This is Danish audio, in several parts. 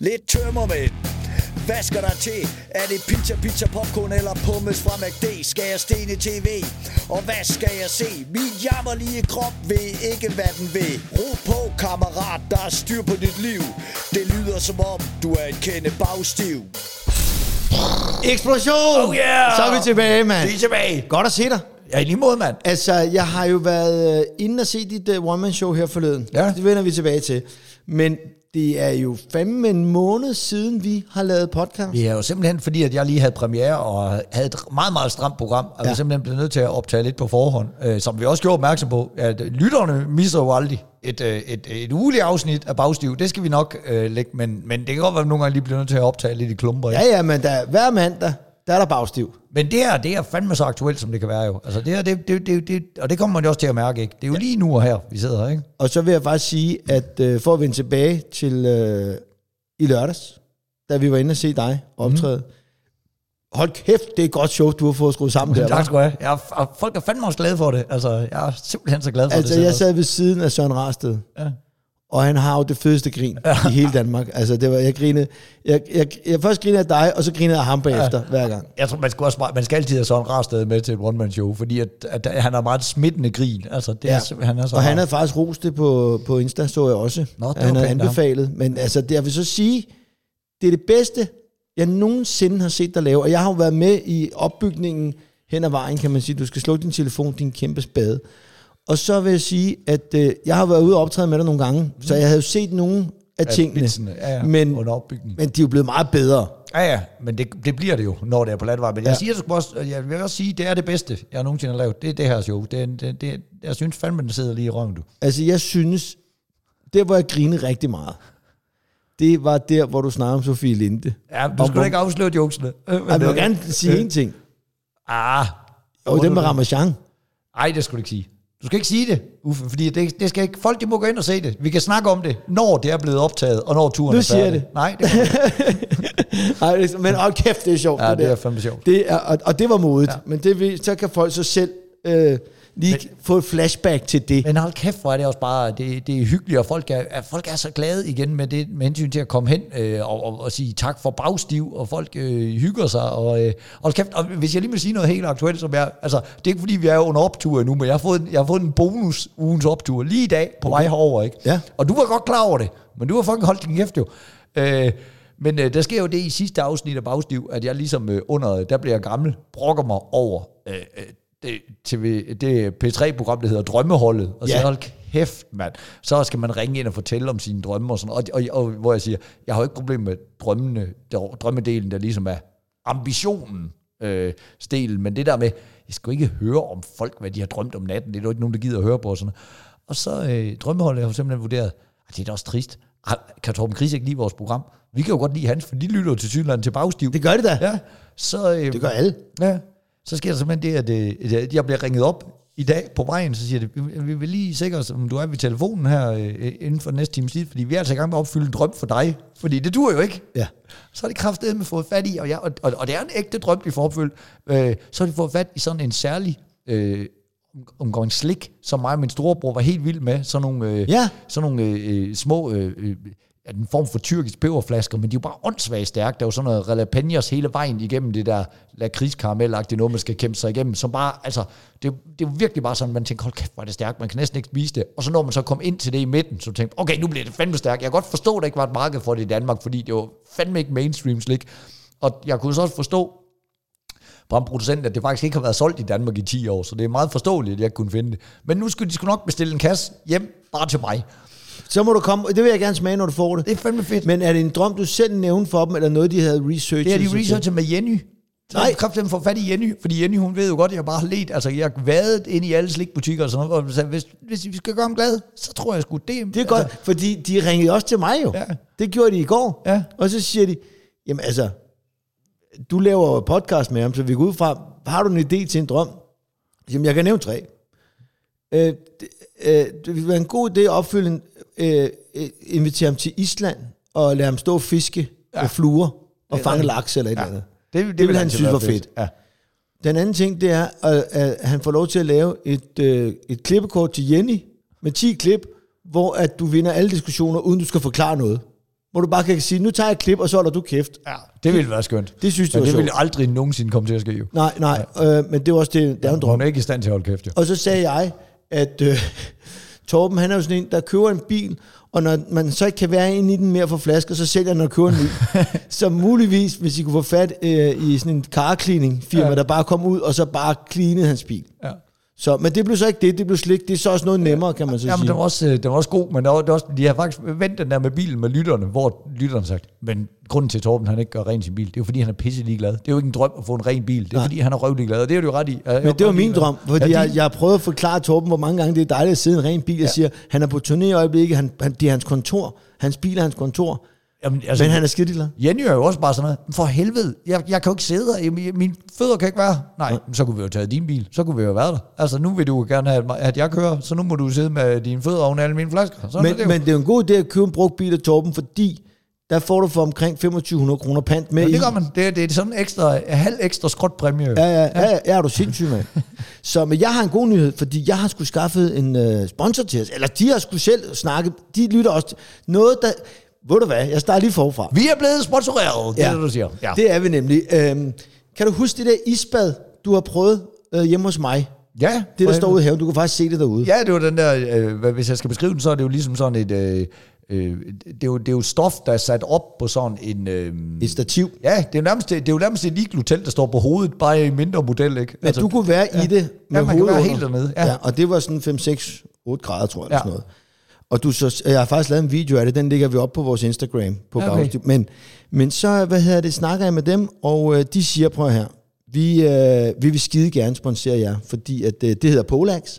Lidt tømmermænd. Hvad skal der til? Er det pizza, pizza, popcorn eller pommes fra McD? Skal jeg stene tv? Og hvad skal jeg se? Min jammerlige krop ved ikke, hvad den vil. Ro på, kammerat, der er styr på dit liv. Det lyder som om, du er en kende bagstiv. Eksplosion! Oh yeah! Så er vi tilbage, mand. Vi er tilbage. Godt at se dig. Ja, i lige måde, mand. Altså, jeg har jo været øh, inde og se dit uh, one-man-show her forleden. Ja. Det vender vi tilbage til. Men det er jo fandme en måned siden, vi har lavet podcast. Det er jo simpelthen fordi, at jeg lige havde premiere og havde et meget, meget stramt program, og ja. Vi simpelthen blev nødt til at optage lidt på forhånd, øh, som vi også gjorde opmærksom på, at lytterne misser jo aldrig et, øh, et, et ugeligt afsnit af Bagstiv. Det skal vi nok øh, lægge, men, men det kan godt være, at nogle gange lige bliver nødt til at optage lidt i klumper. ikke? Ja, ja, men der, hver mandag, der er der bagstiv. Men det her, det er fandme så aktuelt, som det kan være jo. Altså det her, det, det, det, det, og det kommer man jo også til at mærke, ikke? Det er jo ja. lige nu og her, vi sidder her, ikke? Og så vil jeg faktisk sige, at øh, for at vende tilbage til øh, i lørdags, da vi var inde og se dig optræde. Mm. Hold kæft, det er et godt show, du har fået skruet sammen der. Tak skal du have. Jeg er, folk er fandme også glade for det. Altså, jeg er simpelthen så glad for Altså, det. jeg selv sad ved siden af Søren Rarsted. Ja. Og han har jo det fedeste grin i hele Danmark. Altså, det var, jeg grinede, jeg, jeg, jeg først grinede af dig, og så grinede jeg af ham bagefter, ja. hver gang. Jeg tror, man skal, også, man skal altid have sådan en rar sted med til et one-man-show, fordi at, at, han har meget smittende grin. Altså, det er, Ja. simpelthen- han er så Og han rar. havde faktisk rost det på, på Insta, så jeg også. Nå, det at han havde af ham. anbefalet. Men altså, det, jeg vil så sige, det er det bedste, jeg nogensinde har set dig lave. Og jeg har jo været med i opbygningen hen ad vejen, kan man sige. Du skal slukke din telefon, din kæmpe spade. Og så vil jeg sige, at øh, jeg har været ude og optræde med dig nogle gange, så jeg havde jo set nogle af Ja, tingene. vitsene, ja, ja, men, men de er jo blevet meget bedre. Ja, ja, men det, det bliver det jo, når det er på landvej. Men jeg Ja. siger sgu også, jeg vil også sige, det er det bedste, jeg nogensinde har lavet. Det er det her show. Det, det, det, jeg synes fandme, den sidder lige i røven, du. Altså, jeg synes, der hvor jeg grinede rigtig meget, det var der, hvor du snakker om Sofie Linde. Ja, du skulle hvor- ikke afsløre jokesene. Øh, men, Jeg vil øh, gerne sige en ting. Ah. Og den med? Ramachan. Ej, det skulle du ikke sige. Du skal ikke sige det, Uffe, fordi det, det skal ikke, folk de må gå ind og se det. Vi kan snakke om det, når det er blevet optaget, og når turen Nu er siger jeg færdig. det. Nej, det, Ej, det er- men hold kæft, det er sjovt. ja, det der. er fandme sjovt. det er, og, og det var modigt. Ja. Men det, så kan folk så selv øh, lige men, få et flashback til det. Men hold kæft, hvor er det også bare, det, det er hyggeligt, og folk er, at folk er så glade igen med det, med hensyn til at komme hen øh, og, og, og, sige tak for bagstiv, og folk øh, hygger sig, og øh, hold kæft, og hvis jeg lige vil sige noget helt aktuelt, som jeg, altså, det er ikke fordi, vi er under optur endnu, men jeg har fået, en- jeg har fået en bonus ugens optur lige i dag på vej herover, ikke? Ja. Og du var godt klar over det, men du har fucking holdt din kæft jo. Øh, men øh, der sker jo det i sidste afsnit af Bagstiv, at jeg ligesom øh, under, der bliver jeg gammel, brokker mig over øh, øh, det, TV, det P3-program, der hedder Drømmeholdet, og så Ja. hold kæft, mand. Så skal man ringe ind og fortælle om sine drømme og sådan. Og, og, og, hvor jeg siger, jeg har jo ikke problem med drømmene, der, drømmedelen, der ligesom er ambitionen, øh, stelen, men det der med, jeg skal jo ikke høre om folk, hvad de har drømt om natten, det er jo ikke nogen, der gider at høre på sådan. Og så øh, drømmeholdet har jo simpelthen vurderet, at det er da også trist. Kan Torben Chris ikke lide vores program? Vi kan jo godt lide hans, for de lytter jo til Sydland til bagstiv. Det gør det da. Ja, så, øh, Det gør alle. Ja, så sker der simpelthen det, at øh, jeg bliver ringet op i dag på vejen, så siger det, vi, vi vil lige sikre os, om du er ved telefonen her øh, inden for næste times tid, fordi vi er altså i gang med at opfylde en drøm for dig, fordi det dur jo ikke. Ja. Så har de kraftedeme med fået fat i, og, jeg, og, og, og det er en ægte drøm, de får opfyldt, øh, så har de fået fat i sådan en særlig øh, omgang slik, som mig og min storebror var helt vild med, sådan nogle, øh, Ja. sådan nogle øh, øh, små... Øh, øh, ja, en form for tyrkisk peberflasker, men de er jo bare åndssvagt stærke. Der er jo sådan noget jalapenos hele vejen igennem det der lakridskaramellagtige noget, man skal kæmpe sig igennem, som bare, altså, det, det er jo virkelig bare sådan, man tænker, hold kæft, hvor er det stærkt, man kan næsten ikke spise det. Og så når man så kom ind til det i midten, så tænkte okay, nu bliver det fandme stærkt. Jeg kan godt forstå, at der ikke var et marked for det i Danmark, fordi det var fandme ikke mainstream slik. Og jeg kunne så også forstå, producenten, at det faktisk ikke har været solgt i Danmark i 10 år, så det er meget forståeligt, at jeg kunne finde det. Men nu skulle de sgu nok bestille en kasse hjem, bare til mig. Så må du komme, det vil jeg gerne smage, når du får det. Det er fandme fedt. Men er det en drøm, du selv nævnte for dem, eller noget, de havde researchet? Det er de researcher med Jenny. Nej. Jeg dem få fat i Jenny, fordi Jenny, hun ved jo godt, at jeg bare har let. Altså, jeg har vadet ind i alle slikbutikker og sådan noget, og sagde, hvis, hvis vi skal gøre ham glad, så tror jeg sgu, det, Det er godt, fordi de ringede også til mig jo. Ja. Det gjorde de i går. Ja. Og så siger de, jamen altså, du laver podcast med ham, så vi går ud fra, har du en idé til en drøm? Jamen, jeg kan nævne tre. Øh, det, øh, det vil være en god idé at opfylde en, øh, øh, invitere ham til Island, og lade ham stå og fiske ja. med fluer, og fange laks eller et eller andet. det, det vil han altid synes var fedt. Ja. Den anden ting, det er, at, at han får lov til at lave et, øh, et klippekort til Jenny, med 10 klip, hvor at du vinder alle diskussioner, uden du skal forklare noget. hvor du bare kan sige, nu tager jeg et klip, og så holder du kæft. Ja, det ville være skønt. Det synes var det sjovt. ville aldrig nogensinde komme til at ske jo. Nej, nej, øh, men det var også det, det er en drøm. Hun er ikke i stand til at holde kæft, jo. Og så sagde jeg, at øh, Torben, han er jo sådan en, der køber en bil, og når man så ikke kan være inde i den mere for flasker, så sælger han og køber en ny. så muligvis, hvis I kunne få fat øh, i sådan en car cleaning firma, ja. Der bare kom ud, og så bare cleanede hans bil. Ja. Så, men det blev så ikke det, det blev slik. Det er så også noget nemmere, kan man så Jamen, sige. den var, også, øh, den var også god, men der var, der var også, de har faktisk vendt den der med bilen med lytterne, hvor lytterne sagt, men grunden til, at Torben han ikke gør ren sin bil, det er jo fordi, han er pisse ligeglad. Det er jo ikke en drøm at få en ren bil, det er Nej. fordi, han er røvlig glad, og det er du jo ret i. Jeg- jeg Men det var min ligeglad. drøm, fordi ja, jeg, din- jeg har prøvet at forklare Torben, hvor mange gange det er dejligt at sidde i en ren bil og siger, han er på turné i øjeblikket, han, han, det er hans kontor, hans bil er hans kontor, Jamen, altså, men han er glad. Jenny er jo også bare sådan noget, "Men for helvede, jeg, jeg kan jo ikke sidde her, mine fødder kan ikke være her." Nej, men så kunne vi jo tage din bil, så kunne vi jo være der. Altså, nu vil du gerne have, at jeg kører, så nu må du sidde med dine fødder oven alle mine flasker. Sådan Men, det jo. men det er jo en god idé at købe en brugt bil af Torben, fordi der får du for omkring 2500 kroner pant med Ja, det gør man. Det, er- det er sådan en ekstra, halv ekstra skrotpræmie. jo. Ja, ja, ja, ja, er du sindssyg, mand. Så men jeg har en god nyhed, fordi jeg har skulle skaffet en uh, sponsor til os, eller de har skulle selv snakke, de lytter også noget, der, ved du hvad, jeg starter lige forfra. Vi er blevet sponsoreret, det er Ja. det, du siger. Ja. Det er vi nemlig. Øhm, kan du huske det der isbad, du har prøvet øh, hjemme hos mig? ja Det, der står ude i haven, du kan faktisk se det derude. Ja, det var den der, øh, hvis jeg skal beskrive den, så er det jo ligesom sådan et, øh, øh, det, er jo, det er jo stof, der er sat op på sådan en... Øh, Et stativ. ja, det er jo nærmest, det er jo nærmest et iglo-telt, der står på hovedet, bare i mindre model, ikke? Men altså, du kunne være ja. i det med Ja, man kan være under. helt dernede, ja. ja. Og det var sådan 5, 6, 8 grader, tror jeg, eller Ja. sådan noget. Og du så, jeg har faktisk lavet en video af det, den ligger vi op på vores Instagram. På okay. Men, men så, hvad hedder det, snakker jeg med dem, og øh, de siger, prøv her, vi, øh, vi vil skide gerne sponsere jer, fordi at, øh, det hedder Polax,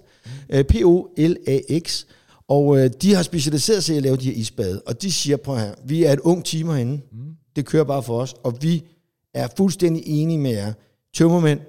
øh, P-O-L-A-X, og øh, de har specialiseret sig i at lave de her isbade, og de siger, prøv her, vi er et ung team herinde, mm. det kører bare for os, og vi er fuldstændig enige med jer. Tømmermænd,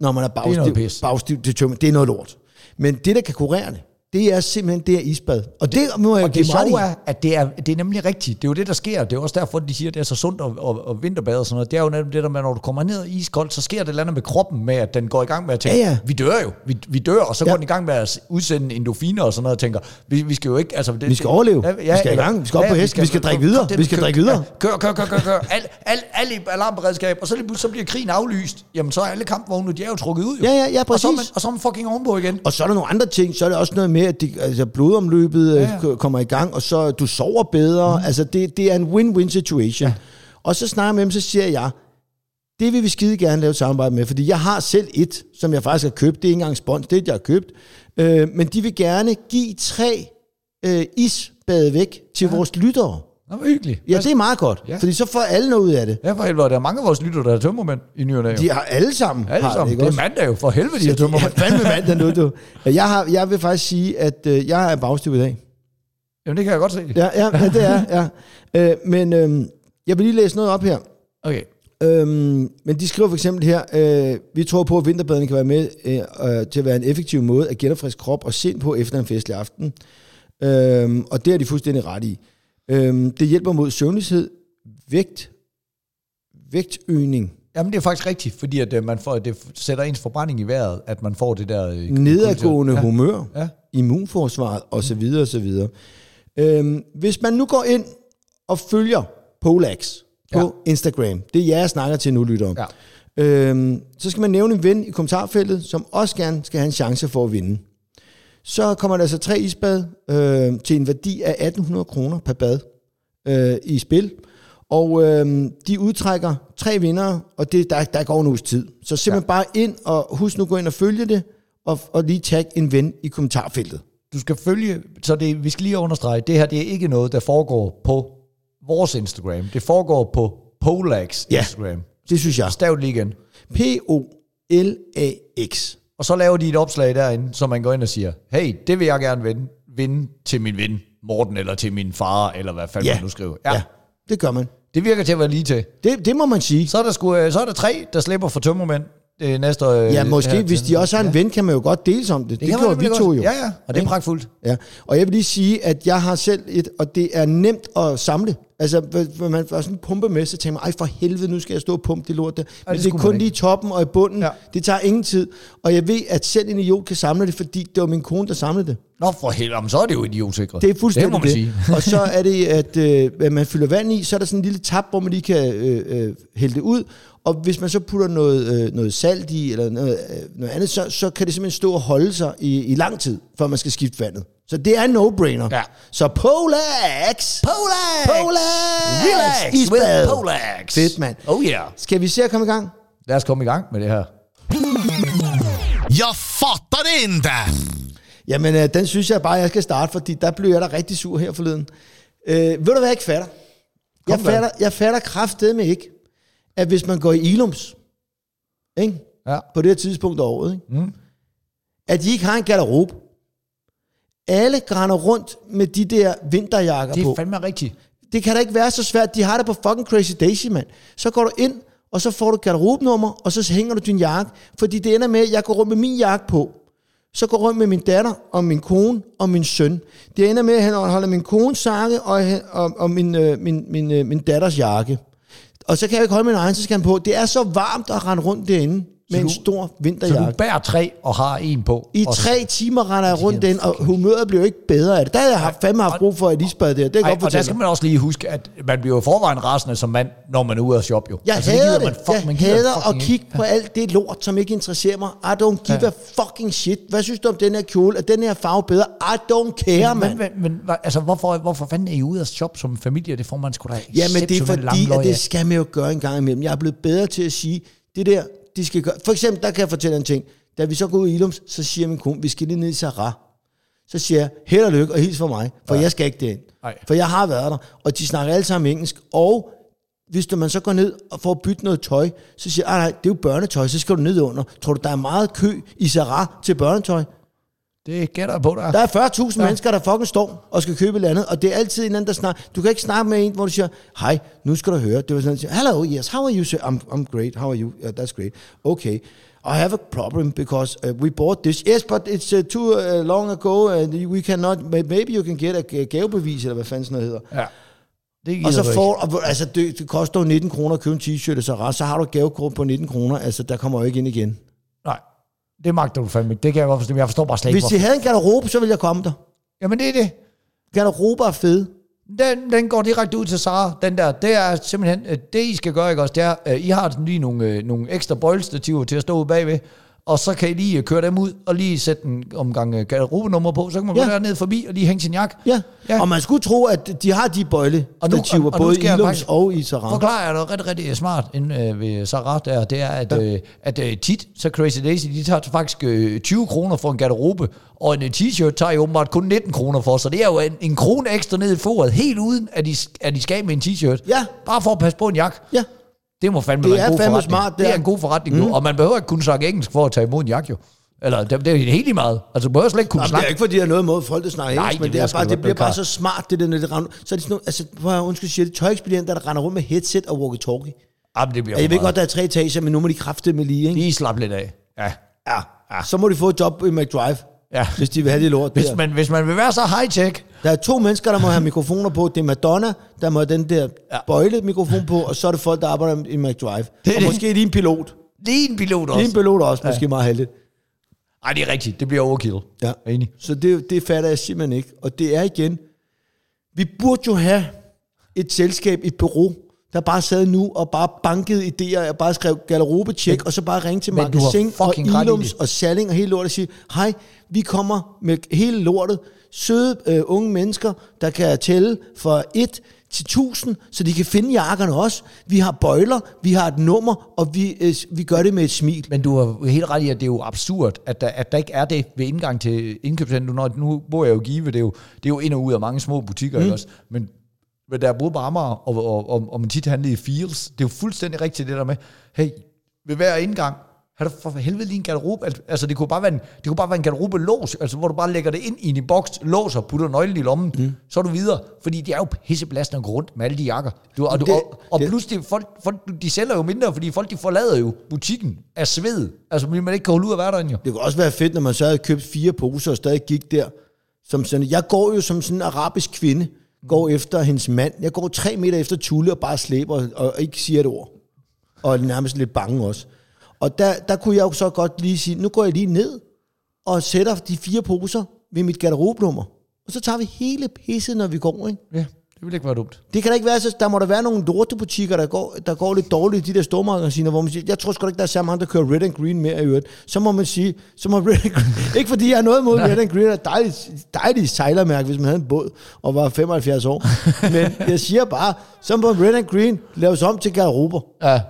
når man er bagstiv, pis. bagstiv til tømmer, det er noget lort. Men det, der kan kurere det, det er simpelthen det her isbad. Og det må jeg Og det sjove er, at det er, det er nemlig rigtigt. Det er jo det, der sker. Det er også derfor, de siger, at det er så sundt at, at, at vinterbade og sådan noget. Det er jo netop det der med, når du kommer ned i iskoldt, så sker det et eller andet med kroppen med, at den går i gang med at tænke, Ja, ja. vi dør jo, vi, vi dør, og så Ja. går den i gang med at udsende endofiner og sådan noget, og tænker, vi, vi skal jo ikke... Altså, det, Vi skal overleve. Vi skal i gang. Vi skal op på hesten. Vi skal drikke videre. Vi skal drikke videre. Ja, kør, kør, kør, kør, kør. Al, al, al i alarmberedskab, og så, lige så bliver krigen aflyst. Jamen, så er alle kampvogne, de er jo trukket ud. Jo. Ja, ja, ja, Og så, er man, præcis. og så er man fucking ovenpå igen. Og så er der nogle andre ting, så er det også noget med, at de, altså blodomløbet Ja, ja, ja. ja. kommer i gang, og så du sover bedre. Mm. Altså det, det er en win-win situation. Ja. Og så snakker jeg med dem, så siger jeg, det vil vi skide gerne lave et samarbejde med, fordi jeg har selv et, som jeg faktisk har købt. Det er ikke engang spons, det er et, jeg har købt. Øh, men de vil gerne give tre øh, isbade væk til ja. vores lyttere. Nå, hvor hyggeligt. Ja, det er meget godt, Ja. ja. fordi så får alle noget ud af det. Ja, for helvede, der er mange af vores lytter, der er tømmermænd i ny og. De har alle sammen. Alle har sammen. ikke Det er mandag jo, for helvede, de er Ja, tømmermænd. fandme mand, der nu, du. Jeg, har, jeg vil faktisk sige, at øh, jeg er bagstiv i dag. Jamen, det kan jeg godt se. Ja, ja, ja det er ja. Øh, men øh, jeg vil lige læse noget op her. Okay. Øhm, men de skriver for eksempel her, øh, vi tror på, at vinterbadning kan være med øh, øh, til at være en effektiv måde at genopfriske krop og sind på efter en festlig aften. Øhm, og det er de fuldstændig ret i. Øhm, det hjælper mod søvnløshed, vægt, vægtøgning, Jamen, det er faktisk rigtigt, fordi at, øh, man får, det sætter ens forbrænding i vejret, at man får det der... Øh, nedadgående ja. humør, Ja. immunforsvaret osv. osv. Øhm, hvis man nu går ind og følger Polax på Ja. Instagram, det er jer, jeg snakker til nu, lytter. Ja. Øhm, så skal man nævne en ven i kommentarfeltet, som også gerne skal have en chance for at vinde. Så kommer der altså tre isbad øh, til en værdi af 1800 kroner per bad øh, i spil. Og øh, de udtrækker tre vindere, og det, der, der går en uges tid. Så simpelthen ja. bare ind, og husk nu at gå ind og følge det, og, og lige tag en ven i kommentarfeltet. Du skal følge... Så det, vi skal lige understrege, det her det er ikke noget, der foregår på vores Instagram. Det foregår på Polax Ja. Instagram. Det synes jeg. Stav det lige igen. P-O-L-A-X. Og så laver de et opslag derinde, så man går ind og siger, hey, det vil jeg gerne vinde, vinde til min ven Morten, eller til min far, eller hvad fanden Ja. man nu skriver. Ja. ja, det gør man. Det virker til at være lige til. Det, det må man sige. Så er der, sgu, øh, så er der tre, der slipper for tømmermænd øh, næste år. øh, Ja, måske, her hvis de også har en ven, kan man jo godt deles om det. Det, det kan gjorde vi to godt. jo. Ja, ja, og det er pragtfuldt. Ja, og jeg vil lige sige, at jeg har selv et, og det er nemt at samle. Altså, hvor man var sådan en pumpe med, så tænkte man, ej for helvede, nu skal jeg stå og pumpe det lort der. Men det det, det er kun lige i toppen og i bunden. Ja. Ja. Det tager ingen tid. Og jeg ved, at selv en idiot kan samle det, fordi det var min kone, der samlede det. Nå, for helvede, så er det jo idiotsikret. Det er fuldstændig det. må man sige. og så er det, at øh, man fylder vand i, så er der sådan en lille tap, hvor man lige kan øh, øh, hælde det ud. Og hvis man så putter noget, øh, noget salt i, eller noget, øh, noget andet, så, så kan det simpelthen stå og holde sig i, i lang tid, før man skal skifte vandet. Så det er en no-brainer. Ja. Så Polax! Polax! Polax! Relax Isbad. with Polax. Fedt, mand. Oh yeah. Skal vi se at komme i gang? Lad os komme i gang med det her. Jag fattar det inte! Jamen, øh, den synes jeg bare, jeg skal starte, fordi der blev jeg da rigtig sur her forleden. Øh, ved du hvad jeg ikke fatter? Jeg Kom, hvad? fatter, jeg fatter kraftedeme ikke, at hvis man går i Ilums, ikke? Ja. på det her tidspunkt af året, ikke? Mm. at de ikke har en garderobe. Alle grænder rundt med de der vinterjakker Det på. er fandme rigtigt. Det kan da ikke være så svært. De har det på fucking Crazy Daisy, mand. Så går du ind, og så får du garderobenummer, og så hænger du din jakke. Fordi det ender med, at jeg går rundt med min jakke på. Så går rundt med min datter, og min kone, og min søn. Det ender med, at han holder min kones jakke, og, og, og min, øh, min, min, øh, min datters jakke. Og så kan jeg ikke holde min egen, så skal han på. Det er så varmt at rende rundt derinde med en du- stor Så vinterjakke. du bærer tre og har en på. I og tre timer render jeg rundt den, og humøret bliver jo ikke bedre af det. Der har jeg haft, fandme haft brug for et isbad der. Det kan Ej, godt og der skal man også lige huske, at man bliver jo forvejen rasende som mand, når man er ude at shoppe jo. Jeg Altså, hader det. man fuck- man jeg gider hader at kigge på alt det lort, som ikke interesserer mig. I don't give Ja. a fucking shit. Hvad synes du om den her kjole? Er den her farve bedre? I don't care, Men, mand. men, men hva- altså, hvorfor, hvorfor fanden er I ude at shoppe som familie? Det får man sgu da Ja, men det er fordi, at det skal man jo gøre en gang imellem. Jeg er blevet bedre til at sige, det der, de skal gøre. For eksempel, der kan jeg fortælle en ting. Da vi så går ud i Ilums, så siger min kone, vi skal lige ned i Sarah. Så siger jeg, held og lykke, og hils for mig, for ja. jeg skal ikke derind. Nej. For jeg har været der, og de snakker alle sammen engelsk, og hvis du, man så går ned og får bytte noget tøj, så siger jeg, "Ej, nej, det er jo børnetøj, så skal du ned under. Tror du, der er meget kø i Sarah til børnetøj? Det gætter på, der. Der er 40.000 ja. mennesker, der fucking står og skal købe et eller andet, og det er altid en anden, der snakker. Du kan ikke snakke med en, hvor du siger, hej, nu skal du høre. Det var sådan, hello, yes, how are you, sir? I'm, I'm great, how are you? Yeah, that's great. Okay. I have a problem because uh, we bought this. Yes, but it's uh, too uh, long ago, and we cannot, maybe you can get a gavebevis, eller hvad fanden sådan noget hedder. Ja. Det Og så får, og, altså det, det koster jo 19 kroner at købe en t-shirt, så, så har du et gavekort på 19 kroner, altså der kommer jo ikke ind igen. Det magter du fandme ikke. Det kan jeg godt forstå. Jeg forstår bare slet ikke, Hvis de havde en garderobe, så ville jeg komme der. Jamen, det er det. Garderober er fede. Den, den går direkte ud til Sara. Den der, det er simpelthen, øh, det I skal gøre, ikke også, det er, øh, I har lige nogle, øh, nogle ekstra bøjlestativer til at stå ude bagved, og så kan I lige øh, køre dem ud, og lige sætte en omgang øh, garderobenummer på, så kan man gå Ja. derned forbi, og lige hænge sin jakke. Ja. Ja. og man skulle tro, at de har de bøjle Og nu- og- og både i faktisk og i Saran. Forklarer jeg noget rigtig, rigtig smart inde øh, ved Sarah der, det er, at, ja. øh, at øh, tit, så Crazy Daisy, de tager faktisk øh, 20 kroner for en garderobe, og en øh, t-shirt tager jo åbenbart kun 19 kroner for, så det er jo en, en krone ekstra ned i foret, helt uden, at de, at de skal med en t-shirt. Ja. Bare for at passe på en jakke. Ja, Det må fandme Det være en er god fandme forretning. smart, det det er er. en god forretning mm. nu, og man behøver ikke kunne snakke engelsk for at tage imod en jakke jo. Eller det, det er helt lige meget. Altså, behøver slet ikke kunne Jamen, det snakke. er ikke fordi, der er noget imod folk, der snakker Nej, engelsk, men det det, er jeg bare, det bliver det er bare så smart, det der, når det render. Så er det sådan nogle, altså, prøv at undskyld, siger det, tøjekspedienter, der render rundt med headset og walkie-talkie. Jamen, det bliver Ja, jeg ved godt, der er tre etager, men nu må de kræfte med lige, ikke? Lige slap lidt af. Ja. Ja. Så må de få et job i McDrive, Ja. hvis de vil have det lort Hvis der. man, hvis man vil være så high-tech, Der er to mennesker, der må have mikrofoner på. Det er Madonna, der må have den der Ja. bøjle mikrofon på, og så er det folk, der arbejder i McDrive. Det og det. måske lige en pilot. lige en pilot også. Lige en pilot også, måske meget heldigt. Ej, det er rigtigt. Det bliver overkill. Ja. Enig. Så det, det fatter jeg simpelthen ikke. Og det er igen, vi burde jo have et selskab, et bureau, der bare sad nu og bare bankede idéer, og bare skrev garderobe-check, og så bare ringe til Magasin og i Ilums og Salling og hele lortet og sige, hej, vi kommer med hele lortet, søde øh, unge mennesker, der kan tælle fra 1 til 1000, så de kan finde jakkerne også. Vi har bøjler, vi har et nummer, og vi, øh, vi gør det med et smil. Men du har helt ret i, at det er jo absurd, at der, at der ikke er det ved indgang til indkøbscenter. Når, nu bor jeg jo Give, det er jo, det er jo ind og ud af mange små butikker, mm. også? Men, men der er både på Amager, og, og, og, og man tit handler i Fields. Det er jo fuldstændig rigtigt det der med, hey, ved hver indgang, har du for helvede lige en garderobe? Al- Altså, det kunne bare være en, det kunne bare være en garderobe lås, altså, hvor du bare lægger det ind i en boks, låser, putter nøglen i lommen, mm. så er du videre. Fordi det er jo pissebelastende at gå rundt med alle de jakker. Du, og, du, Det- og, og det- pludselig, folk, folk, de sælger jo mindre, fordi folk de forlader jo butikken af sved. Altså, man ikke kan holde ud af hverdagen jo. Det kunne også være fedt, når man så havde købt fire poser og stadig gik der. Som sådan, jeg går jo som sådan en arabisk kvinde. går efter hendes mand. Jeg går tre meter efter Tulle og bare slæber og, og ikke siger et ord. Og er nærmest lidt bange også. Og der, der kunne jeg jo så godt lige sige, nu går jeg lige ned og sætter de fire poser ved mit garderobenummer. Og så tager vi hele pisset, når vi går, ikke? Ja, det ville ikke være dumt. Det kan da ikke være, så der må der være nogle lortebutikker, der går, der går lidt dårligt, de der stormagasiner, hvor man siger, jeg tror sgu ikke, der er så mange, der kører red and green mere i øvrigt. Så må man sige, så må red and green, ikke fordi jeg har noget mod red and green, er dejligt, dejligt sejlermærke, hvis man havde en båd og var 75 år. Men jeg siger bare, så må red and green laves om til garderober. Ja,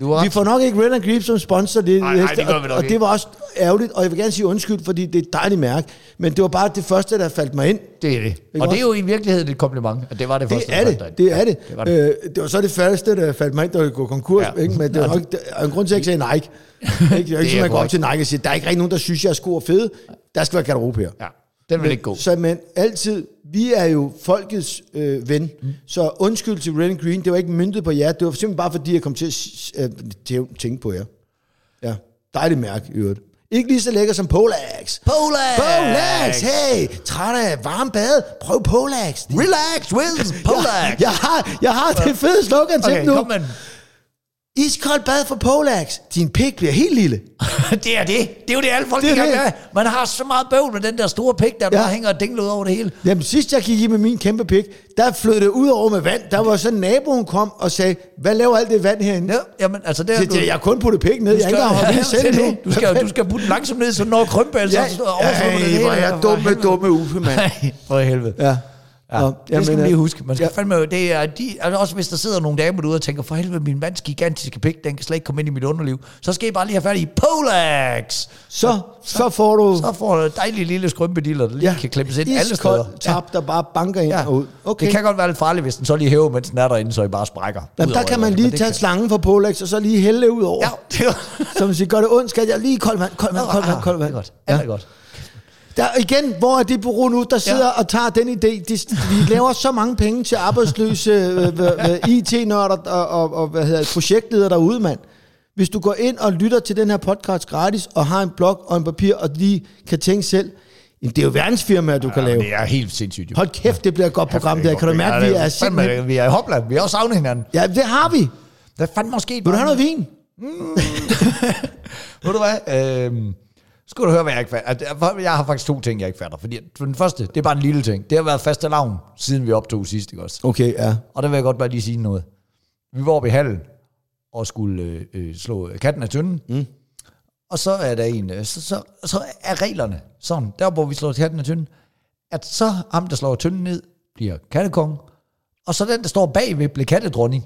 du har Vi får nok ikke Red and Green som sponsor det, Nej, nej, det gør vi nok og, og ikke. det var også ærgerligt, og jeg vil gerne sige undskyld, fordi det er et dejligt mærke, men det var bare det første, der faldt mig ind. Det er det. Og også? det er jo i virkeligheden et kompliment, at det var det Det første, er det, faldt dig ind. det er det. det var det. Øh, det var så det første, der faldt mig ind, der ville gå konkurs, Ja. ja. ikke? men det var nok, er en grund til, at jeg ikke sagde Nike. Ikke? Det er ikke som, man går op til Nike og siger, der er ikke rigtig nogen, der synes, jeg er sko og fede. Der skal være garderobe her. Ja, den vil ikke gå. Så men altid, vi er jo folkets øh, ven, mm. så undskyld til Red and Green, det var ikke myndet på jer, det var simpelthen bare fordi, jeg kom til at øh, tænke på jer. Ja, dejligt mærke i øvrigt. Ikke lige så lækker som Polax. Polax! Polax, hey, træt af varm bad, prøv Polax. Relax with Polax! Jeg, jeg har, jeg har det fede slogan til Okay, nu. kom den. Iskoldt bad for Polax. Din pik bliver helt lille. det er det. Det er jo det, alle folk Det er det det. Man har så meget bøvl med den der store pik, der Ja. bare hænger og dingler ud over det hele. Jamen sidst jeg gik i med min kæmpe pik, der flød det ud over med vand. Der var så naboen kom og sagde, hvad laver alt det vand herinde? Ja, jamen, altså det er Så jeg har kun puttet pik ned. Jeg har ikke engang selv nu. du, skal, du skal putte den langsomt ned, så den når krympe, ellers Ja, så oversvømmer det ej, hele. hvor er jeg dumme, dumme Uffe, mand. For helvede. Ja. Ja, Nå, det skal jamen, man øh, lige huske. Man skal ja. fandme, det er de, altså også hvis der sidder nogle damer derude og tænker, for helvede, min mands gigantiske pik, den kan slet ikke komme ind i mit underliv. Så skal I bare lige have fat i Polax. Så, så får du Så får du en dejlig lille skrømpediller, der lige ja. kan klemmes ind alle steder. tap, der bare banker ind Ja. og ud. Okay. Det kan godt være lidt farligt, hvis den så lige hæver, mens den er derinde, så I bare sprækker. Jamen, der kan man lige Men tage kan- slangen fra Polax, og så lige hælde ud over. Ja, det Så man siger, gør det ondt, skal jeg lige koldt vand, koldt vand, koldt vand, koldt vand. Det er godt. Ja. Det er godt. Der, igen, hvor er det bureau nu, der sidder ja. og tager den idé? De, vi laver så mange penge til arbejdsløse øh, øh, øh, IT-nørder og, og, og hvad hedder, det, projektledere derude, mand. Hvis du går ind og lytter til den her podcast gratis, og har en blog og en papir, og lige kan tænke selv, det er jo verdensfirmaer, du kan lave. Det er helt sindssygt. Jo. Hold kæft, det bliver et godt program der. Kan du mærke, Ja, vi er fandme- simpelthen... Vi er i Hopland. Vi har også savnet hinanden. Ja, det har vi. Der er fandme måske... Vil du have noget vin? Ved du hvad? Øhm, skal du høre, hvad jeg ikke fatter. Jeg har faktisk to ting, jeg ikke fatter. Fordi for den første, det er bare en lille ting. Det har været faste lavn, siden vi optog sidst, ikke også? Okay, ja. Og der vil jeg godt bare lige sige noget. Vi var oppe i hallen og skulle øh, øh, slå katten af tynden. Mm. Og så er der en, øh, så, så, så er reglerne sådan, der hvor vi slår katten af tynden, at så ham, der slår tynden ned, bliver kattekong, og så den, der står bagved, bliver kattedronning.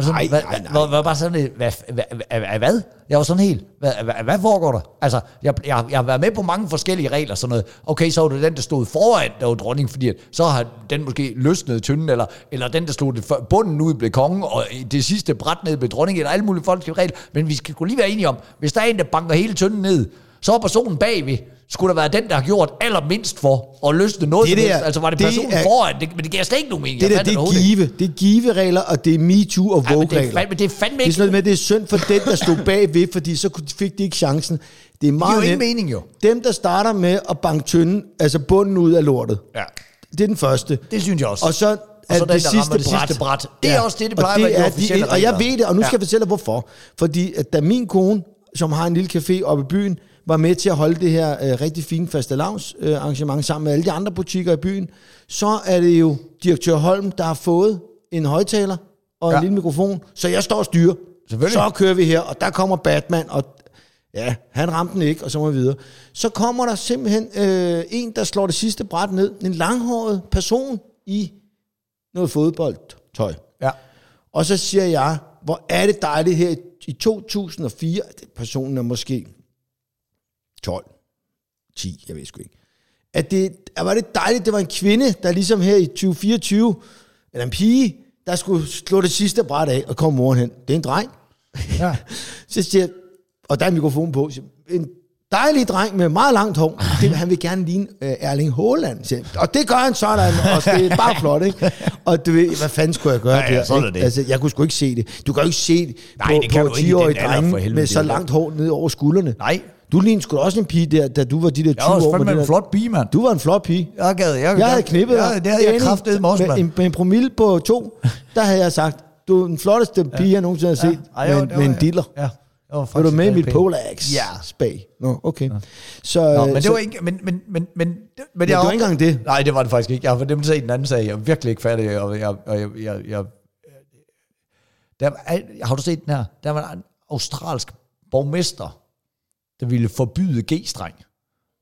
Og sådan, Ej, hvad, nej, nej. Var, var bare sådan, hvad, hvad, hvad, hvad? Jeg var sådan helt, hvad, hvad, hvad foregår der? Altså, jeg, jeg, jeg har været med på mange forskellige regler, sådan noget. Okay, så var det den, der stod foran, der var dronning, fordi at, så har den måske løsnet tynden, eller, eller den, der stod for, bunden ud, blev konge, og det sidste bræt ned blev dronning, eller alle mulige folks regler. Men vi skal kunne lige være enige om, hvis der er en, der banker hele tynden ned, så er personen bagved, skulle der være den, der har gjort allermindst for at løsne noget Det det der, der, Altså var det det personen er- foran, det, men det giver slet ikke nogen mening. Det der, det er ikke. give. Det er give-regler, og det er MeToo og Ja, men det, er Vogue-regler. fandme, det er fandme Det er ikke... sådan noget med, det er synd for den, der stod bagved, fordi så fik de ikke chancen. Det er meget jo ingen nemt. mening, jo. Dem, der starter med at banke tynden, altså bunden ud af lortet. Ja. Det er den første. Det synes jeg også. Og så er Og så det, den, det sidste det bræt. sidste bræt. Det er også det, det plejer og at være de er Og jeg ved det, og nu skal Ja. jeg fortælle dig, hvorfor. Fordi at da min kone, som har en lille café oppe i byen, var med til at holde det her øh, rigtig fine fastelavns øh, arrangement sammen med alle de andre butikker i byen, så er det jo direktør Holm, der har fået en højtaler og en Ja. lille mikrofon, så jeg står og styrer. Så kører vi her, og der kommer Batman, og ja, han ramte den ikke, og så må vi videre. Så kommer der simpelthen øh, en, der slår det sidste bræt ned, en langhåret person i noget fodboldtøj. Ja. Og så siger jeg, hvor er det dejligt her i- i 2004, personen er måske 12, 10, jeg ved sgu ikke. At det, at var det dejligt, det var en kvinde, der ligesom her i 2024, eller en pige, der skulle slå det sidste bræt af, og kom moren hen. Det er en dreng. Ja. Så siger jeg, og der er en mikrofon på, så, en dejlig dreng med meget langt hår, det, han vil gerne ligne uh, Erling Haaland. Siger, og det gør han sådan, og det er bare flot, ikke? Og du ved, hvad fanden skulle jeg gøre Ja, ja, der? sådan det. Altså, jeg kunne sgu ikke se det. Du kan jo ikke se det Nej, på, det kan på du ikke i 10-årige den alder, drenge med så langt hår ned over skuldrene. Nej. Du lignede sgu også en pige der, da du var de der 20 Jeg var år. med fandme det en flot pige, mand. Du var en flot pige. Jeg gad, jeg, Jeg havde knippet ja, dig. det havde jeg med også, med, mand. en, med en promille på to, der havde jeg sagt, du er den flotteste pige, jeg nogensinde har set, Ej, med, jo, med var- en diller. Ja. Jeg var, Var du med i mit. Polax Ja. spag? Nå, okay. Så, Nå, men så, det var ikke, men, men, men, men, men det var ikke engang det. Nej, det var det faktisk ikke. Jeg har nemt set den anden sag. Jeg er virkelig ikke fattig, og jeg, og jeg, jeg, jeg, der, var- har du set den her? Der var en australsk borgmester, der ville forbyde G-streng.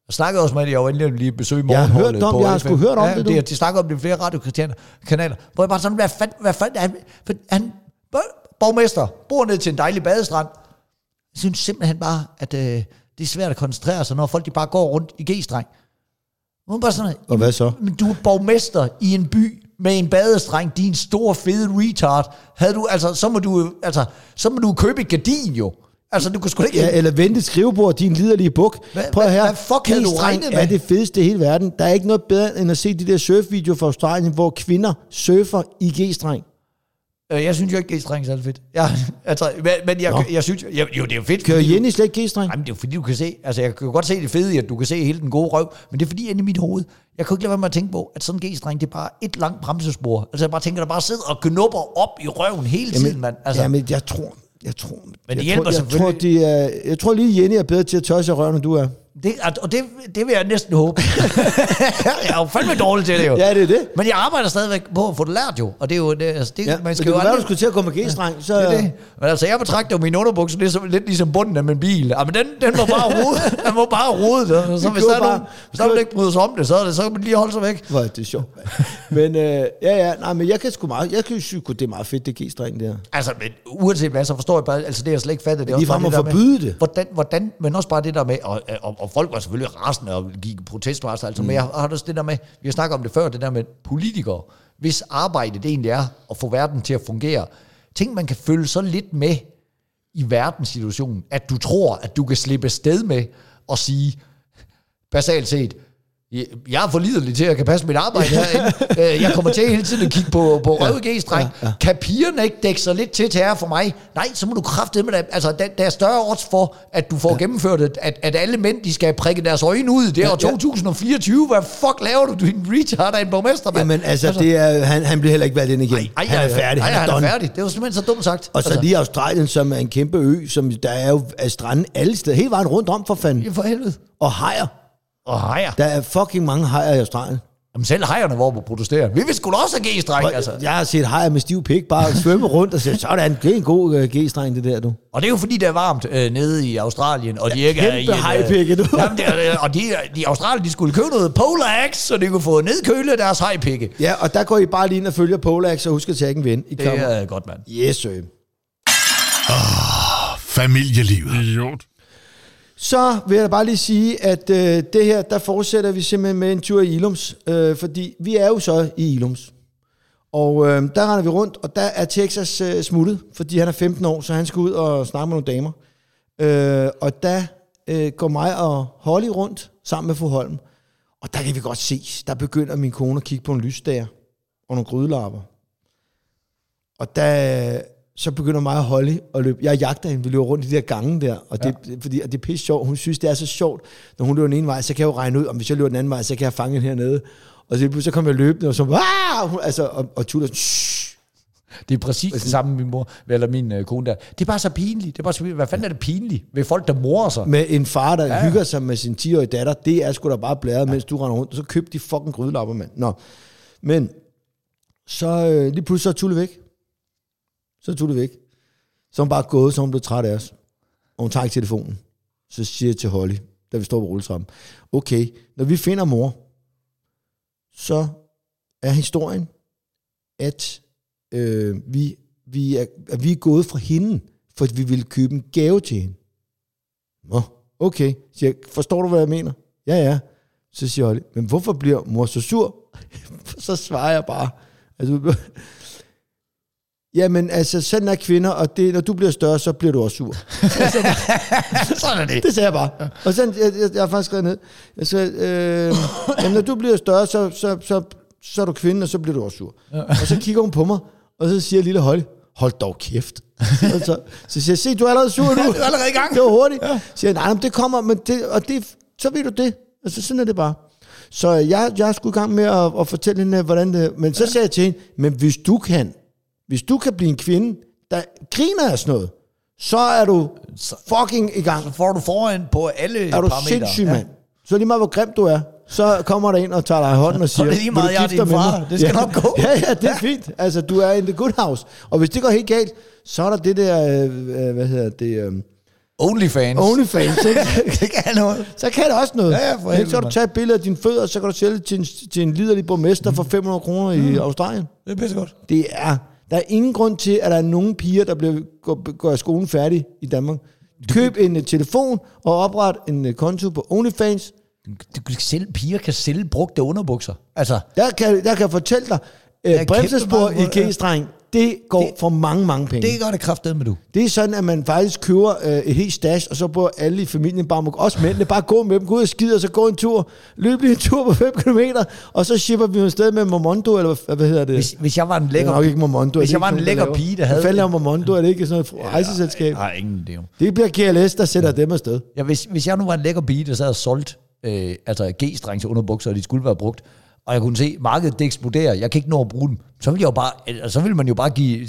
Jeg snakkede også med det, jeg var endelig lige besøge Jeg har hørt om- jeg har sgu hørt om ja, det, du. det. De snakker om det i flere radiokanaler, hvor jeg bare sådan, hvad fanden, hvad fanden, han, for han, borgmester, bor ned til en dejlig badestrand, jeg synes simpelthen bare, at øh, det er svært at koncentrere sig, når folk de bare går rundt i G-streng. Man bare sådan, Og hvad så? Men du er borgmester i en by med en badestreng, din store fede retard. Havde du, altså, så må du, altså, så må du købe et gardin jo. Altså, du kunne sgu ikke... Ja, eller vente skrivebord, din liderlige buk. Prøv at høre. hvad fuck havde du regnet med? er det fedeste i hele verden. Der er ikke noget bedre, end at se de der surfvideoer fra Australien, hvor kvinder surfer i G-streng. Øh, Jeg synes jo ikke, G-streng er særlig fedt. Jeg, altså, men, men jeg, Nå. jeg synes, jeg, jo, det er jo fedt. Kører Jenny slet ikke G-streng? Jamen, det er jo fordi, du kan se, altså jeg kan jo godt se det fede i, at du kan se hele den gode røv, men det er fordi inde i mit hoved, jeg kan jo ikke lade være med at tænke på, at sådan en G-streng, det er bare et langt bremsespor. Altså jeg bare tænker, der bare sidder og knupper op i røven hele tiden, mand. Altså, Jamen, jeg tror... Jeg tror, det jeg hjælper tror, jeg, tror, de er, jeg tror lige, Jenny er bedre til at tørre sig røven, end du er. Det, og det, det vil jeg næsten håbe. jeg er jo fandme dårlig til det jo. Ja, det er det. Men jeg arbejder stadigvæk på at få det lært jo, og det er jo, det, altså, det, Ja, man skal det jo være, du aldrig... skulle til at gå med G-streng. Så, Det er det. Men altså, jeg betragter jo min underbukser lidt, som, lidt ligesom bunden af min bil. Ja, men den, den må bare rode. Den må bare rode. Så, så hvis der er bare- nogen, hvis der er nogen, ikke bryder sig om det, så, er det, så kan man lige holde sig væk. Hvor er det sjovt. mand. men øh, ja, ja, nej, men jeg kan sgu meget, jeg kan synes, det er meget fedt, det G-streng der. Altså, men uanset hvad, så forstår jeg bare, altså det er jeg slet ikke fattet. Det er også bare at det der forbyde med, det. Hvordan, hvordan, men også bare det der med, og, og, og folk var selvfølgelig rasende og gik protestmarser, altså, mm. men jeg har også det der med, vi har snakket om det før, det der med politikere, hvis arbejde det egentlig er at få verden til at fungere. Tænk, man kan følge så lidt med i verdenssituationen, at du tror, at du kan slippe sted med at sige, basalt set, jeg er for lidelig til at kan passe mit arbejde herinde. Øh, Jeg kommer til hele tiden at kigge på, på røv G-streng. Ja, ja. Kan pigerne ikke dække sig lidt til til her for mig? Nej, så må du kraftedeme med det. Altså, der, der er større odds for, at du får ja. gennemført, det, at, at alle mænd, de skal prikke deres øjne ud. Det er Ja, år ja. 2024. Hvad fuck laver du? Du er en retard af en borgmester, mand. Jamen altså, det er, han, han bliver heller ikke valgt ind igen. Ej, ej, han er færdig, ej, han er han er færdig. Det var simpelthen så dumt sagt. Og så altså, lige Australien, som er en kæmpe ø, som der er jo af stranden alle steder, hele vejen rundt om for fanden. For helvede. Og hajer. Og hejer. Der er fucking mange hajer i Australien. Jamen selv hejerne var på at protestere. Vi vil sgu da også have G-streng, Og altså. Jeg har set hajer med stiv pik bare svømme rundt og sige, sådan, det er en god uh, G-streng, det der, du. Og det er jo fordi, det er varmt øh, nede i Australien, og de ikke er i... kæmpe en, hajpikke, du. Jamen, det er, og de, de Australien, de skulle købe noget Polax, så de kunne få nedkøle deres hajpikke. Ja, og der går I bare lige ind og følger Polax, og husk at tage en ven. I Det kommer. er godt, mand. Yes, sir. Familielivet. Idiot. Så vil jeg bare lige sige, at øh, det her, der fortsætter vi simpelthen med en tur i Ilums, øh, fordi vi er jo så i Ilums. Og øh, der render vi rundt, og der er Texas øh, smuttet, fordi han er 15 år, så han skal ud og snakke med nogle damer. Øh, og der øh, går mig og Holly rundt sammen med fru Holm. Og der kan vi godt se, der begynder min kone at kigge på en lysstager og nogle grydelapper. Og der, så begynder mig og Holly at løbe. Jeg jagter hende, vi løber rundt i de der gange der, og det, ja. fordi, og det er pisse sjovt. Hun synes, det er så sjovt, når hun løber den ene vej, så kan jeg jo regne ud, om hvis jeg løber den anden vej, så kan jeg fange hende hernede. Og så, så kommer jeg løbende, og så! Hun- altså, og, og "Shh." Det er præcis det samme med min mor, eller min øh, kone der. Det er bare så pinligt. Det er bare så pinligt. Hvad fanden er det pinligt ved folk, der morer sig? med en far, der ja. hygger sig med sin 10-årige datter, det er sgu da bare blæret, ja. mens du render rundt, og så køb de fucking grydelapper, mand. Nå, men så øh, lige pludselig så er Tulle væk. Så tog det væk. Så hun bare gået, så hun blev træt af os. Og hun tager ikke telefonen. Så siger jeg til Holly, da vi står på rulletrappen, okay, når vi finder mor, så er historien, at øh, vi, vi, er, at vi er gået fra hende, for vi ville købe en gave til hende. Nå, okay. Så jeg, forstår du, hvad jeg mener? Ja, ja. Så siger Holly, men hvorfor bliver mor så sur? så svarer jeg bare, altså, Jamen, altså, sådan er kvinder, og det, når du bliver større, så bliver du også sur. Sådan er det. Det sagde jeg bare. Og sådan, jeg, jeg, jeg har faktisk skrevet ned. Sagde, øh, jamen, når du bliver større, så, så, så, så er du kvinde, og så bliver du også sur. Og så kigger hun på mig, og så siger lille Holly, hold dog kæft. så, så, så siger jeg, se, du er allerede sur nu. du er allerede i gang. Det var hurtigt. Ja. Så siger jeg, nej, men det kommer, men det, og det, så ved du det. Altså, sådan er det bare. Så jeg, jeg skulle i gang med at, at fortælle hende, hvordan det Men så sagde jeg til hende, men hvis du kan, hvis du kan blive en kvinde, der griner af sådan noget, så er du fucking i gang. Så får du foran på alle Er du parametre. sindssyg, mand? Så lige meget, hvor grim du er, så kommer der ind og tager dig i hånden og siger, er det lige "Vil du meget, jeg er din far. mig?" Det skal ja. nok gå. Ja, ja, det er fint. Altså, du er in the good house. Og hvis det går helt galt, så er der det der, øh, øh, hvad hedder det, øh, Onlyfans. OnlyFans, ikke? det kan noget. så kan det også noget. Ja, ja, for helvede, så kan du tage et billede af dine fødder, så kan du sælge til en, til en liderlig borgmester for 500 kroner i Australien. Det er pisse godt. Det er, der er ingen grund til, at der er nogen piger, der bliver, går, går skolen færdig i Danmark. Køb en uh, telefon og opret en uh, konto på OnlyFans. Du kan sælge, piger kan sælge brugte underbukser. Altså, Der kan, der kan jeg fortælle dig, uh, bremsespor i. G-streng, det går det, for mange, mange penge. det gør det kraftedet med du. Det er sådan, at man faktisk køber øh, et helt stash, og så bør alle i familien bare, må, også mændene, bare gå med dem, gå ud og skide, og så gå en tur, løb lige en tur på 5 km, og så shipper vi jo sted med Momondo, eller hvad, hedder det? Hvis, hvis jeg var en det er lækker... nok ikke Momondo. Hvis det jeg var en lækker laver? pige, der havde- Hvad fanden Momondo? Er det ikke sådan et rejseselskab? Nej, ingen idé. Det bliver KLS, der sætter dem afsted. Ja, hvis, hvis jeg nu var en lækker pige, der sad og solgte øh, altså G-strengs underbukser, og de skulle være brugt, og jeg kunne se, at markedet det eksploderer, jeg kan ikke nå at bruge dem, så ville, jeg jo bare, altså, så ville man jo bare give,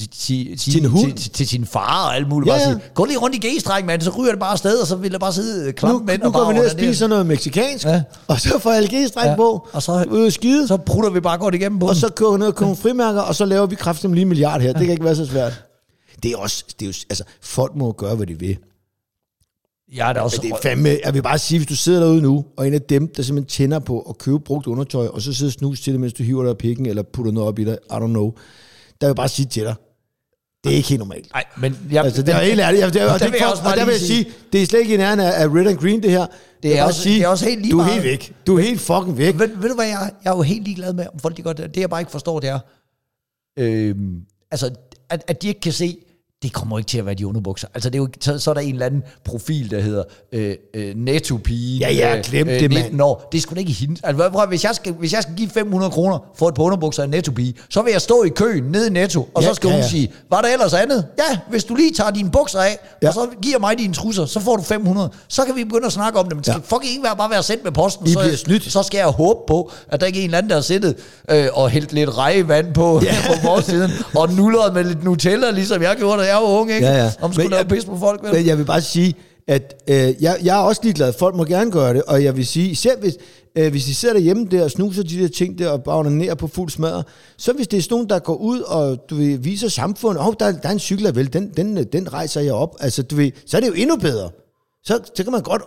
Sin hund? til, til, til, sin far og alt muligt, Ja, bare ja. sige, gå lige rundt i G-streng, mand, så ryger det bare afsted, og så vil jeg bare sidde Nu, klamt med nu går vi ned og spiser noget mexikansk, Ja. og så får LG-stræk Ja. på, Og så- ud og skide, Så prutter vi bare godt igennem på og dem. så kører vi ned og køber frimærker, og så laver vi kraftigt lige en milliard her. Det kan ikke være så svært. Det er også, det er jo, altså, folk må gøre, hvad de vil. Ja, det er også... Men det er fandme, jeg vil bare sige, hvis du sidder derude nu, og en af dem, der simpelthen tænder på at købe brugt undertøj, og så sidder snus til det, mens du hiver dig af pikken, eller putter noget op i dig, I don't know, der vil jeg bare sige til dig, det er ikke helt normalt. Nej, men... Jeg, Altså, det er helt ærligt. Jeg, det, og, det, vil jeg også og der vil jeg sige, det er slet ikke i nærheden af, red and green, det her. Det Jeg er også- det er også helt lige Du er helt væk. Du er helt fucking væk. Ved, ved du hvad, jeg, jeg er jo helt ligeglad med, om folk de godt... Det jeg bare ikke forstår, det er... Øhm, altså, at, at de ikke kan se, det kommer ikke til at være de underbukser. Altså, det er jo, så, så er der en eller anden profil, der hedder øh, øh, netto-pige. Ja, ja, glem det, 19 mand. år. Det er sgu da ikke hende. Altså, prøv, hvis, jeg skal, hvis jeg skal give 500 kroner for et par underbukser af en netto-pige, så vil jeg stå i køen nede i netto, og Ja, så skal ja, hun ja. sige, var der ellers andet? Ja, hvis du lige tager dine bukser af, Ja. og så giver mig dine trusser, så får du 500. Så kan vi begynde at snakke om det. Men det skal Ja. fucking ikke være, bare være sendt med posten. I så, bliver snydt. så skal jeg håbe på, at der ikke er en eller anden, der har siddet øh, og hældt lidt rejevand på, ja. på forsiden, og nullet med lidt Nutella, ligesom jeg gjorde, da jeg var ung, ikke? Ja, ja. Om skulle lave pis på folk, vel? Men jeg vil bare sige, at øh, jeg, jeg er også ligeglad. Folk må gerne gøre det, og jeg vil sige, især hvis, øh, hvis de sidder derhjemme der og snuser de der ting der og bagner ned på fuld smadre, så hvis det er sådan nogen, der går ud og du ved, viser samfundet, åh, oh, der, der er en cykel, vel, den, den, den rejser jeg op, altså du ved, så er det jo endnu bedre. Så, så kan man godt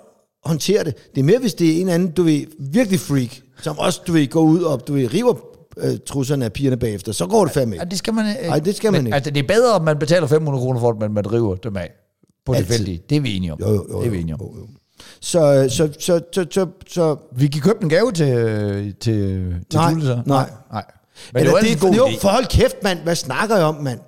håndtere det. Det er mere, hvis det er en anden, du ved, virkelig freak, som også, du ved, går ud og, du ved, river øh, trusserne af pigerne bagefter, så går det fandme Ja, ikke. det skal man, øh, Ej, det skal man men, ikke. Altså, det er bedre, at man betaler 500 kroner for, at man, man driver dem af på det fældige. Det er vi enige om. Jo, jo, jo, det er vi enige om. jo, jo. Så, så, så, så, så, så Vi kan købe en gave til, til, til Nej, Tulle, så? nej. nej. Men Eller det er det, altid en god jo, for hold kæft, mand. Hvad snakker jeg om, mand?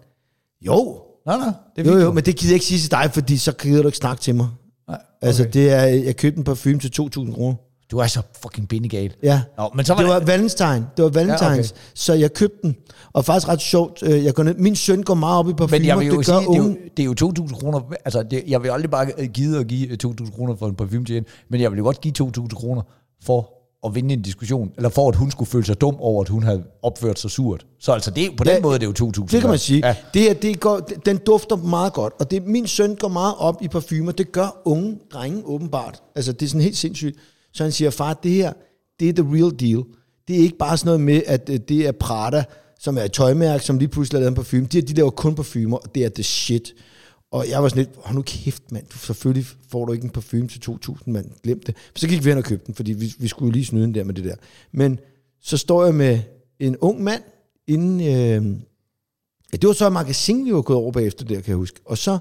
Jo. Nej, nej, det er Jo, jo, men det gider jeg ikke sige til dig, fordi så gider du ikke snakke til mig. Nej, Okay. Altså, det er, jeg købte en parfume til 2.000 kroner. Du er så fucking bindegal. Ja. Nå, men så var det var det- valentine. Det var valentines. Ja, okay. Så jeg købte den. Og faktisk ret sjovt. øh, Jeg går ned, min søn går meget op i parfumer. Men jeg vil jo det sige, det er jo, det er jo 2.000 kroner. Altså, det, jeg vil aldrig bare give at give 2.000 kroner for en parfume til hende, men jeg vil jo godt give 2.000 kroner for at vinde en diskussion, eller for at hun skulle føle sig dum over, at hun havde opført sig surt. Så altså, det, på den Ja, måde det er det jo 2.000. Det kan man sige. Ja. Det her, det går, den dufter meget godt, og det, min søn går meget op i parfumer. Det gør unge drenge åbenbart. Altså, det er sådan helt sindssygt. Så han siger, far, det her, det er the real deal. Det er ikke bare sådan noget med, at øh, det er Prada, som er et tøjmærke, som lige pludselig har lavet en parfume. De, de laver kun parfumer, og det er the shit. Og jeg var sådan lidt, hold nu kæft, mand, du, selvfølgelig får du ikke en parfume til 2.000, mand, glem det. Så gik vi hen og købte den, fordi vi, vi skulle lige snyde den der med det der. Men så står jeg med en ung mand, inden, øh, Ja, det var så et magasin, vi var gået over bagefter der, kan jeg huske. Og så,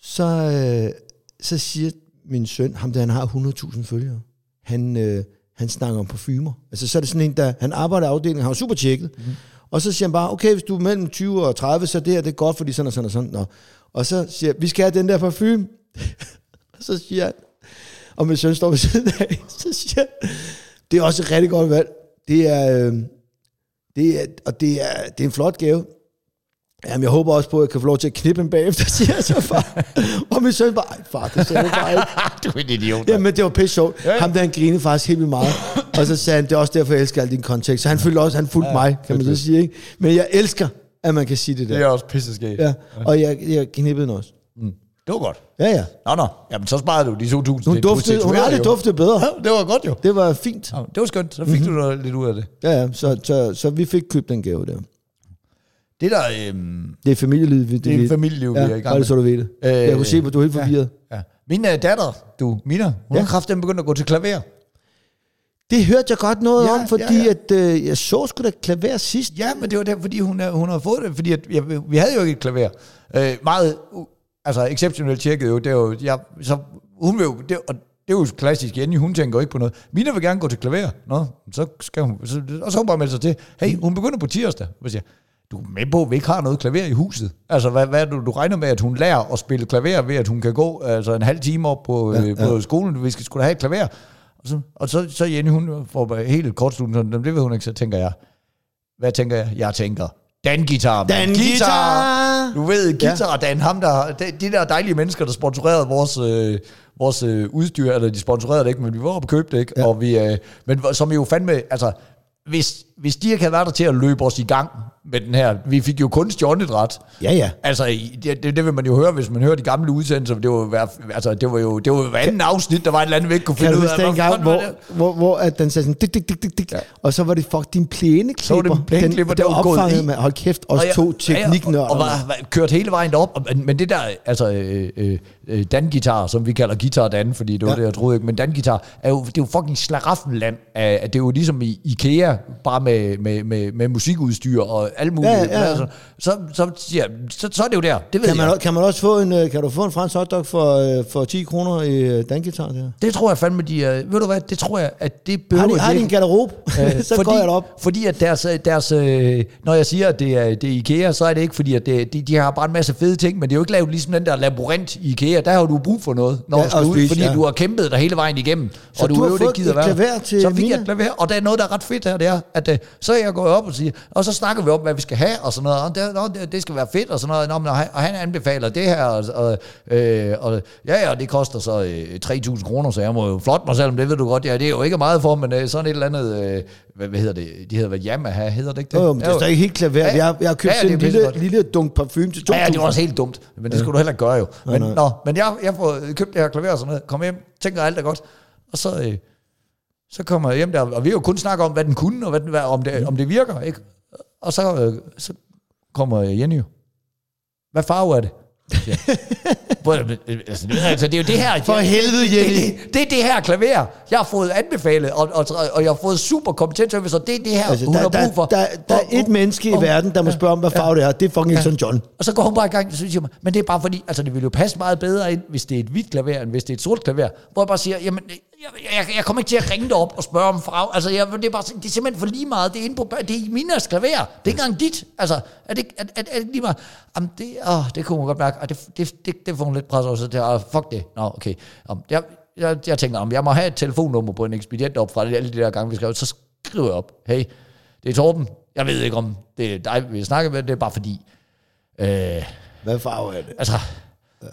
så, øh, så siger min søn, ham der han har 100.000 følgere, han, øh, han snakker om parfumer. Altså så er det sådan en, der, han arbejder i afdelingen, han var super tjekket. Mm. Og så siger han bare, okay, hvis du er mellem 20 og 30, så det her, det er godt, fordi sådan og sådan og sådan. Nå. Og så siger jeg, vi skal have den der parfume. og så siger han, og min søn står ved siden af, så siger han, det er også et rigtig godt valg. Det er, øh, det er, og det er, det er en flot gave. Jamen, jeg håber også på, at jeg kan få lov til at knippe ham bagefter, siger jeg så far. og min søn bare, "Ej, far, det sagde du bare ikke. du er en idiot. Jamen, det var pisse sjovt. Ja, ja. Ham der, han grinede faktisk helt vildt meget. Og så sagde han, det er også derfor, jeg elsker al din kontekst. Så han følte også, han fulgte mig, kan man så sige, ikke? Men jeg elsker, at man kan sige det Det er der. også pisseskægt. Ja, og jeg, jeg knippede den også. Det var godt. Ja, ja. Nå, nå. Jamen, så sparede du de 2.000 Hun, en duftede, hun har aldrig duftet bedre. Ja, det var godt jo. Det var fint. Ja, det var skønt. Så fik mm-hmm. du noget lidt ud af det. Ja, ja. Så, så, så vi fik købt den gave der. Det der... Øhm, Det er familieliv. Det, det er familieliv, vi ja, er i gang bare det, med. så du ved det. Øh, jeg kunne se, at du er helt forvirret. Ja. Min uh, datter, du, Mina, hun ja. Ja. har kraften begyndt at gå til klaver. Det hørte jeg godt noget Ja, om, fordi ja, ja. At, øh, jeg så sgu da klaver sidst. Ja, men det var der, fordi hun, er- hun har fået det, fordi at, ja, vi havde jo ikke et klaver. Øh, meget, altså exceptionelt tjekket jo, det er jo, jeg, så hun vil jo, det, og det er jo klassisk, Jenny, hun tænker ikke på noget. Mina vil gerne gå til klaver. Nå, så skal hun, så, og så hun bare meldt sig til, hey, hun begynder på tirsdag. Jeg siger, du er med på, at vi ikke har noget klaver i huset. Altså, hvad, hvad det, du regner med, at hun lærer at spille klaver ved, at hun kan gå altså, en halv time op på, ja, ja. på skolen, vi skal skulle have et klaver. Og så, og så, så Jenny, hun får helt kort "Jamen, det ved hun ikke, så tænker jeg, hvad tænker jeg? Jeg tænker, Dan Guitar. Dan Guitar! Du ved, Guitar ja. Dan, ham der, de, de der dejlige mennesker, der sponsorerede vores, øh, vores øh, udstyr, eller de sponsorerede det ikke, men vi var oppe og købte det, ikke? Ja. Og vi, øh, men som jo fandme, altså, hvis, hvis de ikke havde været der til at løbe os i gang med den her, vi fik jo kun stjålnet Ja, ja. Altså, det, det, det, vil man jo høre, hvis man hører de gamle udsendelser. Det var, hver, altså, det var jo det var jo hver anden afsnit, der var et eller andet, vi ikke kunne Kan finde ud af. Hvad gang, hvor, hvor, hvor at den sagde sådan, dik, dik, dik, dik, dik, Ja. og så var det fuck din plæneklipper. Det plæneklipper, den, der var opfanget med, hold kæft, os Og to ja, ja, tekniknørder. Og, og var, var, kørt hele vejen derop. Og, men- men det der, altså øh, øh, øh, Dan-gitar, som vi kalder Guitar Dan, fordi det var Ja. det, jeg troede ikke, men Dan-gitar, er jo, det er jo fucking slaraffenland. Af, det er jo ligesom i IKEA, bare med, med, med, med musikudstyr og alt muligt. Ja, ja, ja. Altså, så, så, siger jeg, så, så er det jo der. Det ved Kan jeg. man, kan man også få en, øh, kan du få en fransk hotdog for, øh, for 10 kroner i øh, dangitar der? Det tror jeg fandme, de er, ved du hvad, det tror jeg, at det behøver Har de, har de en garderobe? Øh, så fordi, går jeg derop. Fordi at deres, deres øh, når jeg siger, at det er, det er IKEA, så er det ikke fordi, at det, de, de har bare en masse fede ting, men det er jo ikke lavet ligesom den der labyrint i IKEA. Der har du brug for noget, når Ja, ja, du skal ud, spise, fordi ja. du har kæmpet dig hele vejen igennem. Så og du har øvrigt fået ikke gider et klaver til Så fik jeg et klaver, og der er noget, der er ret fedt her, det er, at øh, så er jeg gået op og siger, og så snakker vi om, hvad vi skal have, og sådan noget, og det, det, det skal være fedt, og sådan noget, nå, men, og han- anbefaler det her, og, og, øh, og ja, ja, det koster så øh, 3.000 kroner, så jeg må jo flotte mig selv, om det ved du godt, ja, det er jo ikke meget for, men øh, sådan et eller andet, øh, hvad, hvad hedder det, de hedder hvad, Yamaha, hedder det ikke det? Jo, jo, men det er stadig helt klaver. Ja, Jeg, jeg har købt ja, en lille, lille dunk parfume til 2.000. Ja, ja, det var også helt dumt, men det skulle du heller ikke gøre jo. Men, nej. nå, men jeg, jeg får købt det her klaver og sådan noget, kom hjem, tænker alt er godt, og så, øh, så kommer jeg hjem der, og vi jo kun snakket om, hvad den kunne, og hvad den, hvad, om, det, om det virker, ikke? Og så, øh, så kommer Jenny jo. Hvad farve er det? siger jeg. Hvor- altså, det- altså, det er jo det her... For helvede, Jenny. Det, det er det her klaver, jeg har fået anbefalet, og, og, og jeg har fået super kompetent service, og det er det her, Altså, hun der, har brug der, for. der, der er Og- et menneske i og- verden, der må spørge om, hvad farve det er. Det er fucking Elton John. og så går hun bare i gang, så siger jeg, men det er bare fordi, altså det vil jo passe meget bedre ind, hvis det er et hvidt klaver, end hvis det er et sort klaver. Hvor jeg bare siger, jamen, jeg, jeg, kommer ikke til at ringe dig op og spørge om farve. Altså, jeg, det, er bare, det er simpelthen for lige meget. Det er, inde på, det er Minas klaver. Det er ikke engang dit. Altså, er det, er, er, er det lige meget? Jamen, det, åh, det kunne hun godt mærke. Og det, det, det, det får hun lidt pres over, så det er, fuck det. Nå, okay. Om, jeg, jeg, jeg tænker, om jeg må have et telefonnummer på en ekspedient op fra alle de der gange, vi skrev, så skriver jeg op. Hey, det er Torben. Jeg ved ikke, om det er dig, vi snakker med. Det er bare fordi, øh, Hvad farve er det? Altså,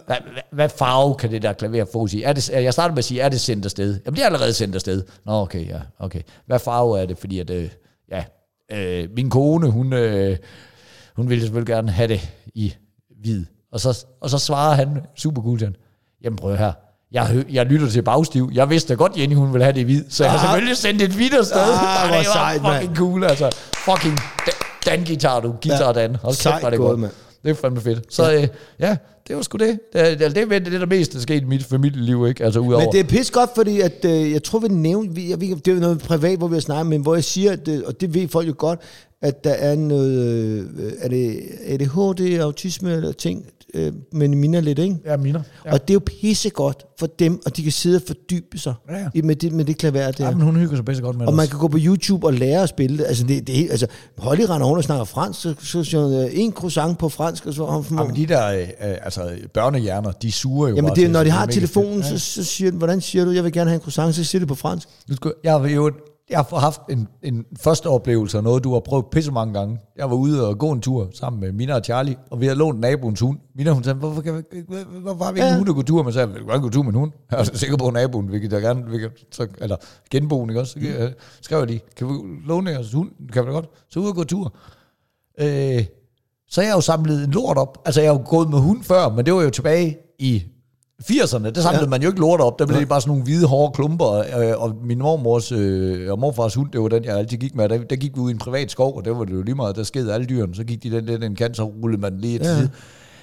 hvad, hvad, farve kan det der klaver få i? Er det, jeg starter med at sige, er det sendt afsted? Jamen, det er allerede sendt afsted. Nå, okay, ja, okay. Hvad farve er det? Fordi at, øh, ja, øh, min kone, hun, øh, hun ville selvfølgelig gerne have det i hvid. Og så, og så svarer han super cool til hende, jamen prøv her, jeg, jeg lytter til bagstiv. Jeg vidste da godt, Jenny, hun ville have det i hvid, så jeg har Ah. selvfølgelig sendt et hvidt afsted. Ah, hvor det var sejt, fucking cool, altså. Fucking da- Dan-guitar, du. Guitar Ja. Dan. Hold kæft, er det godt. Det er fandme fedt. Så ja, øh, ja det var sgu det. Det er det, er det, det, er der mest, der skete i mit familieliv, ikke? Altså udover... Men det er pis godt, fordi at, øh, jeg tror, vi nævnte, vi, jeg, det er noget privat, hvor vi har snakket, men hvor jeg siger, at, det, og det ved folk jo godt, at der er noget, øh, er det ADHD, autisme eller ting, øh, men minder lidt, ikke? Ja, miner. Ja. Og det er jo pissegodt for dem, og de kan sidde og fordybe sig Ja, ja. i- med, det, med det klaver der. Ja, men hun hygger sig bedst godt med Og det man også. kan gå på YouTube og lære at spille det. Altså, det, det er helt, altså Holly render rundt og snakker fransk, så, så siger hun, øh, en croissant på fransk, og så hun Ja, men de der øh, altså, børnehjerner, de suger jo Jamen, bare det, til, når så de har telefonen, så, så siger den, hvordan siger du, jeg vil gerne have en croissant, så siger det på fransk. Nu skal, jeg, vil jo, jeg har haft en, en første oplevelse af noget, du har prøvet pisse mange gange. Jeg var ude og gå en tur sammen med Mina og Charlie, og vi havde lånt naboens hund. Mina hun sagde, hvorfor, kan vi, hvor- hvorfor har vi ikke en hund at gå tur jeg sagde, vi kan gå tur med en hund. Jeg er sikker på, at naboen, vi kan da gerne, vi kan, så, eller genboen, ikke også? Så øh, skrev jeg lige, kan vi låne jeres hund? Kan vi da godt? Så ud og gå tur. Øh, så har jeg jo samlet en lort op. Altså, jeg har jo gået med hund før, men det var jo tilbage i 80'erne. Der samlede ja. man jo ikke lort op. Der blev det bare sådan nogle hvide, hårde klumper. Øh, og min mormors øh, og morfars hund, det var den, jeg altid gik med. Der, der gik vi ud i en privat skov, og der var det jo lige meget, der skede alle dyrene. Så gik de den, den, den kant, så rullede man lige til side.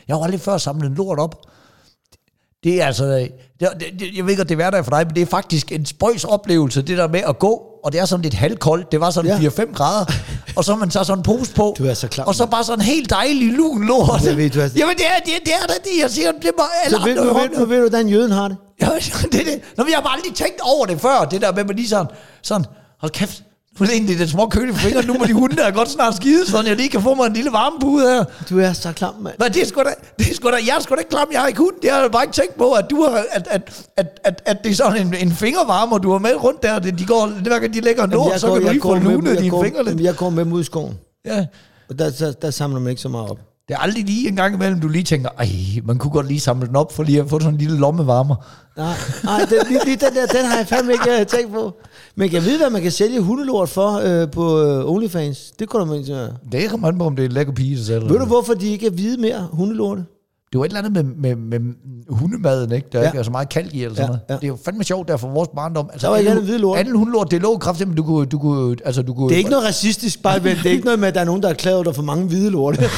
Jeg har aldrig før samlet en lort op. Det er altså, det, det, det, jeg ved ikke, om det er hverdag for dig, men det er faktisk en spøjs oplevelse, det der med at gå, og det er sådan lidt halvkoldt, det var sådan Ja. 4-5 grader, og så man så sådan en pose på, Du er så klam, og så bare sådan en helt dejlig lun lort. Jeg ved, du er- Jamen det er det, det, er da det, jeg siger, det må alle Så ved, andre ved, nu ved du, hvordan jøden har det. Ja, det, er det. Nå, men jeg har bare aldrig tænkt over det før, det der med, at man lige sådan, sådan, hold kæft, nu er det den små køle for fingeren, nu må de hunde der godt snart skide, sådan jeg lige kan få mig en lille varmepude her. Du er så klam, mand. Men det er sgu da, det er sgu da, jeg er sgu da ikke klam, jeg har ikke hund. Jeg har bare ikke tænkt på, at, du har, at, at, at, at, at det er sådan en, en fingervarmer, du har med rundt der. Det, de går, hver gang de lægger en lort, så kan du lige få lunet dine går, fingre lidt. jeg går med ud i skoven. Ja. Og der, der, der samler man ikke så meget op. Det er aldrig lige en gang imellem, du lige tænker, ej, man kunne godt lige samle den op, for lige at få sådan en lille lommevarmer. Nej, nej den, lige, lige den der, den har jeg fandme ikke uh, tænkt på. Men jeg ved, hvad man kan sælge hundelort for uh, på uh, OnlyFans. Det kunne man ikke Det kommer an på, om det er en lækker pige, der sælger Ved du, hvorfor de ikke er hvide mere, hundelorte? Det var et eller andet med, med, med hundemaden, ikke? Der Ja. ikke er så meget kalk i, eller sådan Ja, noget. ja. Det er jo fandme sjovt der for vores barndom. Altså, Der var alle- andet hvide lort. Alle hundelort, det lå kraftigt, men du kunne, du kunne, altså du kunne... Det er ikke noget racistisk, bare vent. Det er ikke noget med, at der er nogen, der er klædet der for mange hvide lorte. det,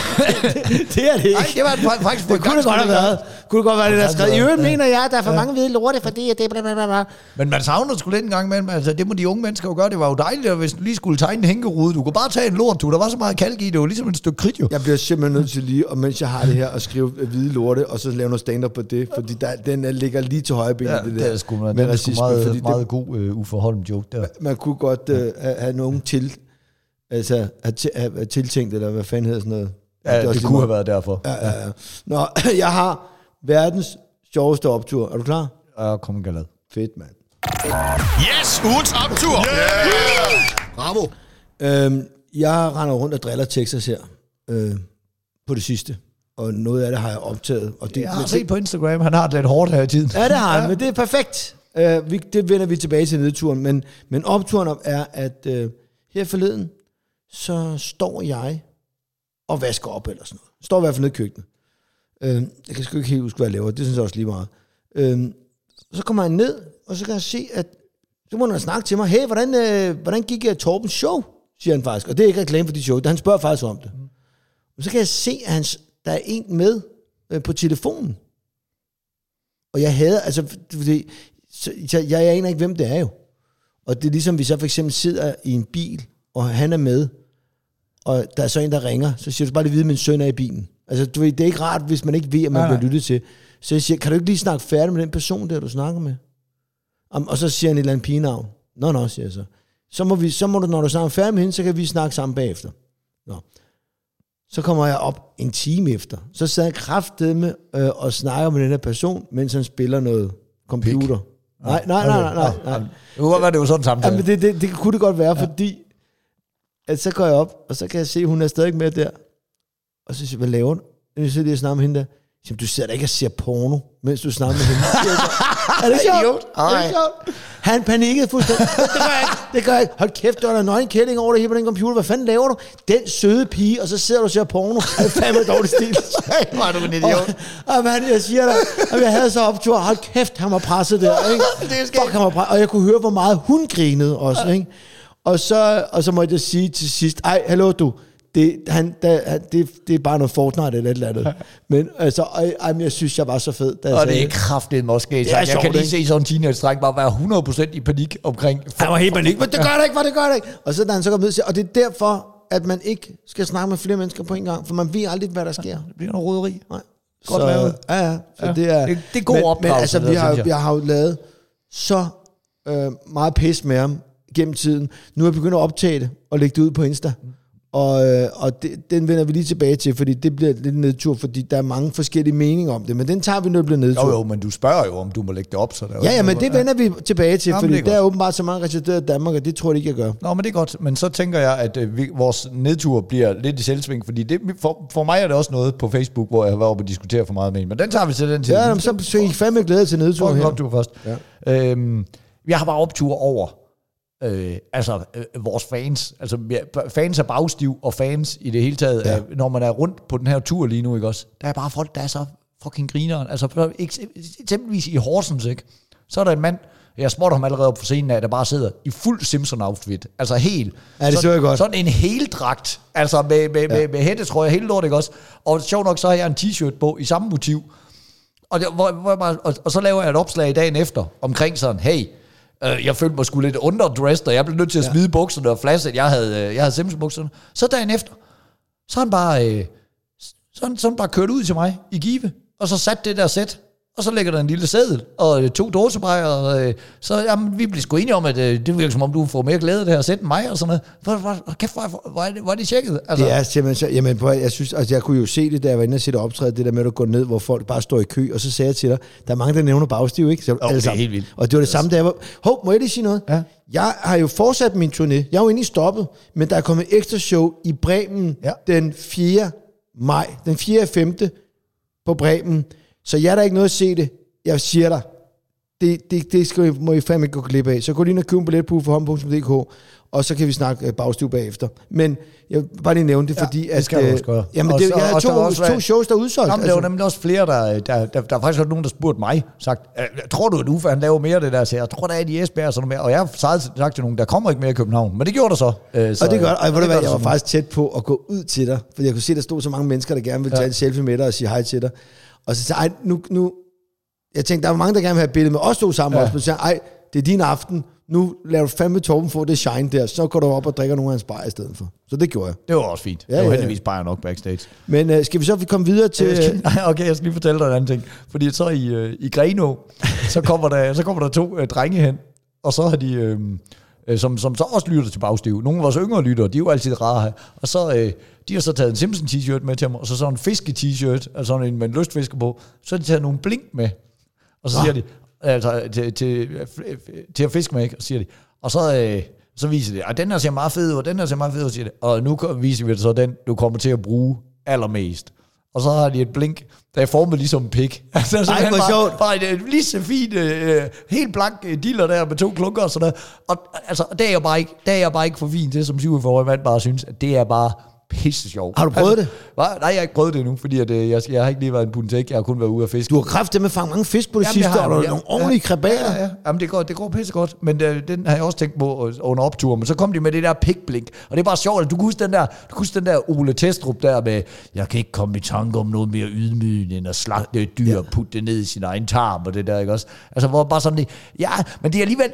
det er det ikke. Nej, det var det fa- faktisk det kunne det godt have været. Kunne det godt være, det der er skrevet. I øvrigt Ja. mener jeg, at der er for mange hvide lorte, fordi at det er bla bla bla bla. Men man savner sgu lidt en gang imellem. Altså, det må de unge mennesker jo gøre. Det var jo dejligt, hvis du lige skulle tegne en hængerude. Du kunne bare tage en lort, du. Der var så meget kalk i. Det var ligesom et stykke kridt, jo. Jeg bliver simpelthen nødt til lige, og mens jeg har det her, at skrive hvide lorte, og så lave noget stand-up på det, fordi der, den er- ligger lige til højre ben. Ja, det, det, der. er sgu, man, med det er sgu racisme, meget, fordi meget det, god uh, Uffe Holm joke der. man kunne godt uh, have, have nogen til, altså have, til, have tiltænkt, eller hvad fanden hedder sådan noget. Ja, det, det lige kunne have været derfor. Ja, ja, ja. Nå, jeg har verdens sjoveste optur. Er du klar? Ja, kom galad. Fedt, mand. Yes, ugens optur. Yeah. Bravo. Øhm, jeg render rundt og driller Texas her øh, på det sidste. Og noget af det har jeg optaget. Og det, Jeg har set på Instagram, han har det lidt hårdt her i tiden. Ja, det har han, men det er perfekt. Uh, vi, det vender vi tilbage til nedturen. Men, men opturen op er, at uh, her forleden, så står jeg og vasker op eller sådan noget. Står i hvert fald nede i køkkenet. Uh, jeg kan sgu ikke helt huske, hvad jeg laver. Det synes jeg også lige meget. Uh, så kommer jeg ned, og så kan jeg se, at så må han snakke til mig. Hey, hvordan, uh, hvordan gik uh, Torbens show? Siger han faktisk. Og det er ikke reklame for de show. Han spørger faktisk om det. Og så kan jeg se, at hans, der er en med uh, på telefonen. Og jeg havde, altså, fordi, så, jeg, jeg aner ikke, hvem det er jo. Og det er ligesom, hvis jeg for eksempel sidder i en bil, og han er med, og der er så en, der ringer, så siger du bare lige vide, at min søn er i bilen. Altså, du ved, det er ikke rart, hvis man ikke ved, at man Nej, bliver lyttet til. Så jeg siger, kan du ikke lige snakke færdig med den person der, du snakker med? Om, og så siger han et eller andet pigenavn. Nå, nå, siger jeg så. Så må, vi, så må du, når du snakker færdig med hende, så kan vi snakke sammen bagefter. Nå. Så kommer jeg op en time efter. Så sad jeg kraftedeme øh, og snakker med den her person, mens han spiller noget computer. Nej, nej, nej, nej, nej. nej. Det kunne godt være, det var sådan en Ja, samtale. men det, det, det kunne det godt være, ja. fordi at så går jeg op, og så kan jeg se, at hun er stadig med der. Og så siger jeg, hvad laver du? Jeg sidder lige og snakker med hende der. Jeg siger, du sidder da ikke og ser porno, mens du snakker med hende. jeg så. er det sjovt? Er det sjovt? Han panikkede fuldstændig. det gør jeg ikke. Det gør jeg ikke. Hold kæft, der er nøgen kælling over det hele på den computer. Hvad fanden laver du? Den søde pige, og så sidder du og ser porno. Det er fandme dårlig stil. Er du en Og, og man, jeg siger dig, at jeg havde så optur. Hold kæft, han var presset der. Ikke? Det er skægt. Fuck, han var presset. Og jeg kunne høre, hvor meget hun grinede også. Ikke? Og, så, og så måtte jeg sige til sidst, ej, hallo du, det, han, da, han, det, det er bare noget Fortnite eller et eller andet. Men altså, ej, men jeg synes, jeg var så fed. Da Og det er kraftigt måske. er Så jeg sjovt, kan lige ikke? se sådan en teenage-dreng bare være 100% i panik omkring... Han var helt panik, men det gør det ikke, for det gør det ikke. Og så da han så kom ned, siger, og det er derfor, at man ikke skal snakke med flere mennesker på en gang, for man ved aldrig, hvad der sker. Det bliver noget roderi. Nej. Godt så, lavet. Ja, ja. Så Ja. det er, Det- det er god men, men opdragelse, altså, det vi har, jeg. jeg har jo lavet så øh, meget pis med ham gennem tiden. Nu er jeg begyndt at optage det og lægge det ud på Insta. Og, øh, og det, den vender vi lige tilbage til, fordi det bliver lidt nedtur, fordi der er mange forskellige meninger om det, men den tager vi, når det bliver nedtur. Jo, jo, men du spørger jo, om du må lægge det op, så der er Ja, ja, men det vender vi tilbage til, Nå, men fordi er der er åbenbart så mange retarderede i Danmark, og det tror jeg ikke, jeg gør. Nå, men det er godt. Men så tænker jeg, at øh, vi, vores nedtur bliver lidt i selvsving, fordi det, for, for mig er det også noget på Facebook, hvor jeg har været oppe og diskutere for meget med en. Men den tager vi til den tid. Ja, jamen, så så I fandme glæde til nedtur her. optur først. Ja. Øhm, jeg har bare optur over øh, altså øh, vores fans. Altså fans er bagstiv, og fans i det hele taget, ja. øh, når man er rundt på den her tur lige nu, ikke også? Der er bare folk, der er så fucking grineren. Altså eksempelvis i Horsens, ikke? Så er der en mand, jeg spotter ham allerede op for scenen af, der bare sidder i fuld Simpson-outfit. Altså helt. Ja, det så jeg godt. Sådan en heldragt. Altså med, med, ja. med, med hættetrøje, hele lort, ikke også? Og sjovt nok, så har jeg en t-shirt på i samme motiv. Og, det, hvor, hvor jeg bare, og, og så laver jeg et opslag i dagen efter, omkring sådan, hey, øh, jeg følte mig sgu lidt underdressed, og jeg blev nødt til at smide bukserne og flaske, jeg havde, øh, jeg havde Simpsons-bukserne. Så dagen efter, så han bare, øh, så, han- så han bare kørt ud til mig i Give, og så sat det der sæt, og så ligger der en lille seddel, og øh, to dåsebrejer, og øh, så jamen, vi blev sgu enige om, at øh, det virker som om, du får mere glæde af det her sæt end mig, og sådan noget. Hvor, hvor, kæft, hvor, hvor, er det, hvor er det tjekket? Altså, Det er simpelthen så, jamen, prøv, jeg synes, altså, jeg kunne jo se det, da jeg var inde og det optræde, det der med, at du går ned, hvor folk bare står i kø, og så sagde jeg til dig, der er mange, der nævner bagstiv, ikke? Så, det er helt vildt. Og det var det samme, da jeg var, hov, må jeg lige sige noget? Ja. Jeg har jo fortsat min turné, jeg er jo egentlig stoppet, men der er kommet ekstra show i Bremen Ja. den 4. maj, den 4. og 5. på Bremen, så jeg er der ikke noget at se det, jeg siger dig, det, det, det skal, må I fandme ikke gå glip af. Så gå lige ind og køb en billet på uforhånd.dk, og så kan vi snakke øh, bagstiv bagefter. Men jeg vil bare lige nævne det, Ja, fordi... det at, skal du øh, også gøre. Jamen, Og det, jeg har og der to, også to shows, der er udsolgt. Jamen, der var nemlig også flere, der, der, der, der er faktisk også nogen, der spurgte mig, sagt, "Øh, tror du, at Uffe han laver mere af det der? Så jeg tror, der er i Esbjerg og sådan noget mere. Og jeg har sagt, til nogen, der kommer ikke mere i København. Men det gjorde der så. Øh, så og det gør, og du det jeg var faktisk tæt på at gå ud til dig, fordi jeg kunne se, der stod så mange mennesker, der gerne ville tage en selfie med dig og sige hej til dig. Og så sagde jeg, nu, nu, jeg tænkte, der var mange, der gerne vil have et billede med os to sammen Ja. også, men så sagde ej, det er din aften, nu laver du fandme Torben få det shine der, så går du op og drikker nogle af hans bajer i stedet for. Så det gjorde jeg. Det var også fint. Ja, det var ja. heldigvis bare nok backstage. Men øh, skal vi så komme videre til... Skal, nej, okay, jeg skal lige fortælle dig en anden ting. Fordi så i, øh, i Greno, så kommer, der, så kommer der to øh, drenge hen, og så har de, øh, øh, som, som så også lytter til bagstiv. Nogle af vores yngre lyttere, de er jo altid rare her. Og så, øh, de har så taget en Simpson t-shirt med til mig, og så sådan en fiske-t-shirt, altså sådan en med en lystfisker på. Så har de taget nogle blink med, og så siger de, altså til, til, til at fiske med, ikke? og siger de, og så, øh, så viser de, at den her ser meget fed ud, og den her ser meget fed ud, siger de. Og nu viser vi så den, du kommer til at bruge allermest. Og så har de et blink, der er formet ligesom en pik. Altså, Ej, simpelthen hvor sjovt. Bare øh, lige så fint, øh, helt blank øh, diller der med to klunker og sådan noget. Og altså, det er jeg bare ikke, det er jeg bare ikke for fint til, som 47 mand bare synes, at det er bare pisse sjovt. Har du prøvet altså, Hvad? Nej, jeg har ikke prøvet det endnu, fordi at, øh, jeg, jeg har ikke lige været en puntek, jeg har kun været ude at fiske. Du har kraft med at fange mange fisk på det Jamen, sidste, det har og har jeg. nogle ordentlige krabater. Ja, ja. Jamen, det går, det går pisse godt. Men øh, den har jeg også tænkt på øh, under optur. Men så kom de med det der pikblink. Og det er bare sjovt, at du kan huske den der, du kan huske den der Ole Testrup der med, jeg kan ikke komme i tanke om noget mere ydmygende, end at slagte et dyr og putte det ned i sin egen tarm og det der, ikke også? Altså, hvor bare sådan det, ja, men det er alligevel,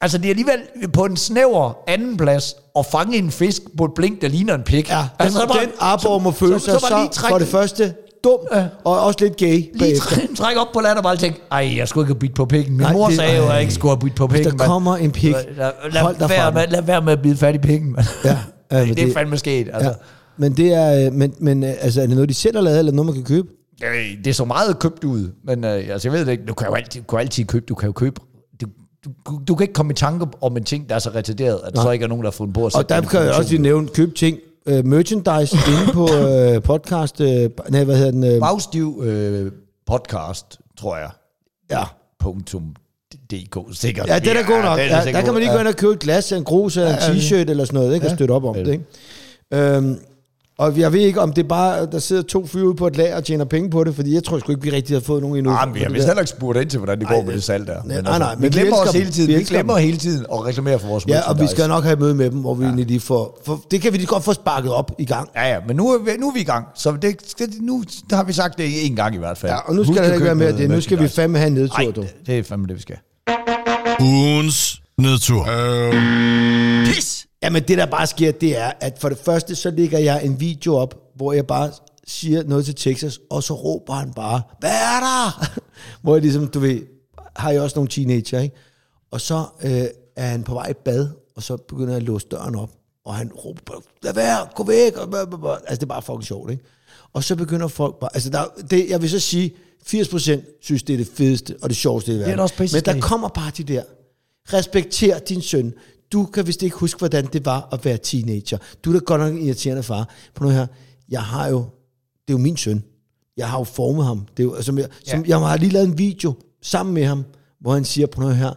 Altså, det er alligevel på en snæver anden plads at fange en fisk på et blink, der ligner en pik. Ja, altså, den, den Arborg må føle sig så, bare så for det første dum, og også lidt gay Lige bagefter. træ- træk op på land og bare tænke, ej, jeg skulle ikke have bidt på pikken. Min Nej, mor det- sagde jo, at jeg ikke skulle have bidt på pikken. der mand. kommer en pik, Lad, lad, hold dig fra være den. med, lad være med at bide fat i pikken, mand. Ja, ja, det, det er det- fandme sket. Altså. Ja. Men det er, øh, men, men øh, altså, er det noget, de selv har lavet, eller noget, man kan købe? Ja. Det så meget købt ud, men øh, altså, jeg ved det ikke, du kan jo altid, du kan altid købe, du kan jo købe, du, du, kan ikke komme i tanke om en ting, der er så retarderet, at der så ikke er nogen, der har fundet på at Og der kan jeg også lige nævne, købe ting, uh, merchandise inde på uh, podcast, uh, nej, hvad hedder den? Uh, Bagstiv øh, podcast, tror jeg. ja. Punktum DK, sikkert. ja, den er god nok. Ja, sikkert der kan man lige gå ind og købe et glas, en grus eller en t-shirt eller sådan noget, ikke? Og støtte op om det, ikke? Øhm, og jeg ved ikke, om det er bare, der sidder to fyre ude på et lag og tjener penge på det, fordi jeg tror sgu ikke, vi rigtig har fået nogen endnu. Ah, men for har det vist heller ikke spurgt ind til, hvordan det går Ej, med det salg der. nej, Men nej, nej, vi men vi glemmer os hele tiden. Vi Vi, glemmer dem. hele tiden at reklamere for vores Ja, og vi skal nok have et møde med dem, hvor vi ja. egentlig lige får, for det kan vi lige godt få sparket op i gang. Ja, ja, men nu er vi, nu er vi i gang. Så det, skal, nu der har vi sagt det en gang i hvert fald. Ja, og nu skal der ikke være mere det. Nu skal vi fandme have en nedtur, Nej, du. det, det er fandme det, vi skal. Ugens nedtur. Pis! Jamen det der bare sker, det er, at for det første, så lægger jeg en video op, hvor jeg bare siger noget til Texas, og så råber han bare, hvad er der? hvor jeg ligesom, du ved, har jeg også nogle teenager, ikke? Og så øh, er han på vej i bad, og så begynder jeg at låse døren op. og han råber, bare, lad være, gå væk, og blah, blah, blah. altså det er bare fucking sjovt, ikke? Og så begynder folk bare, altså der, det, jeg vil så sige, 80% synes, det er det fedeste og det sjoveste i verden. Det er også Men der kommer bare de der, respekter din søn. Du kan vist ikke huske, hvordan det var at være teenager. Du er da godt nok en irriterende far. På nu her, jeg har jo, det er jo min søn. Jeg har jo formet ham. Det er jo, altså, jeg, som, jeg har lige lavet en video sammen med ham, hvor han siger på noget her,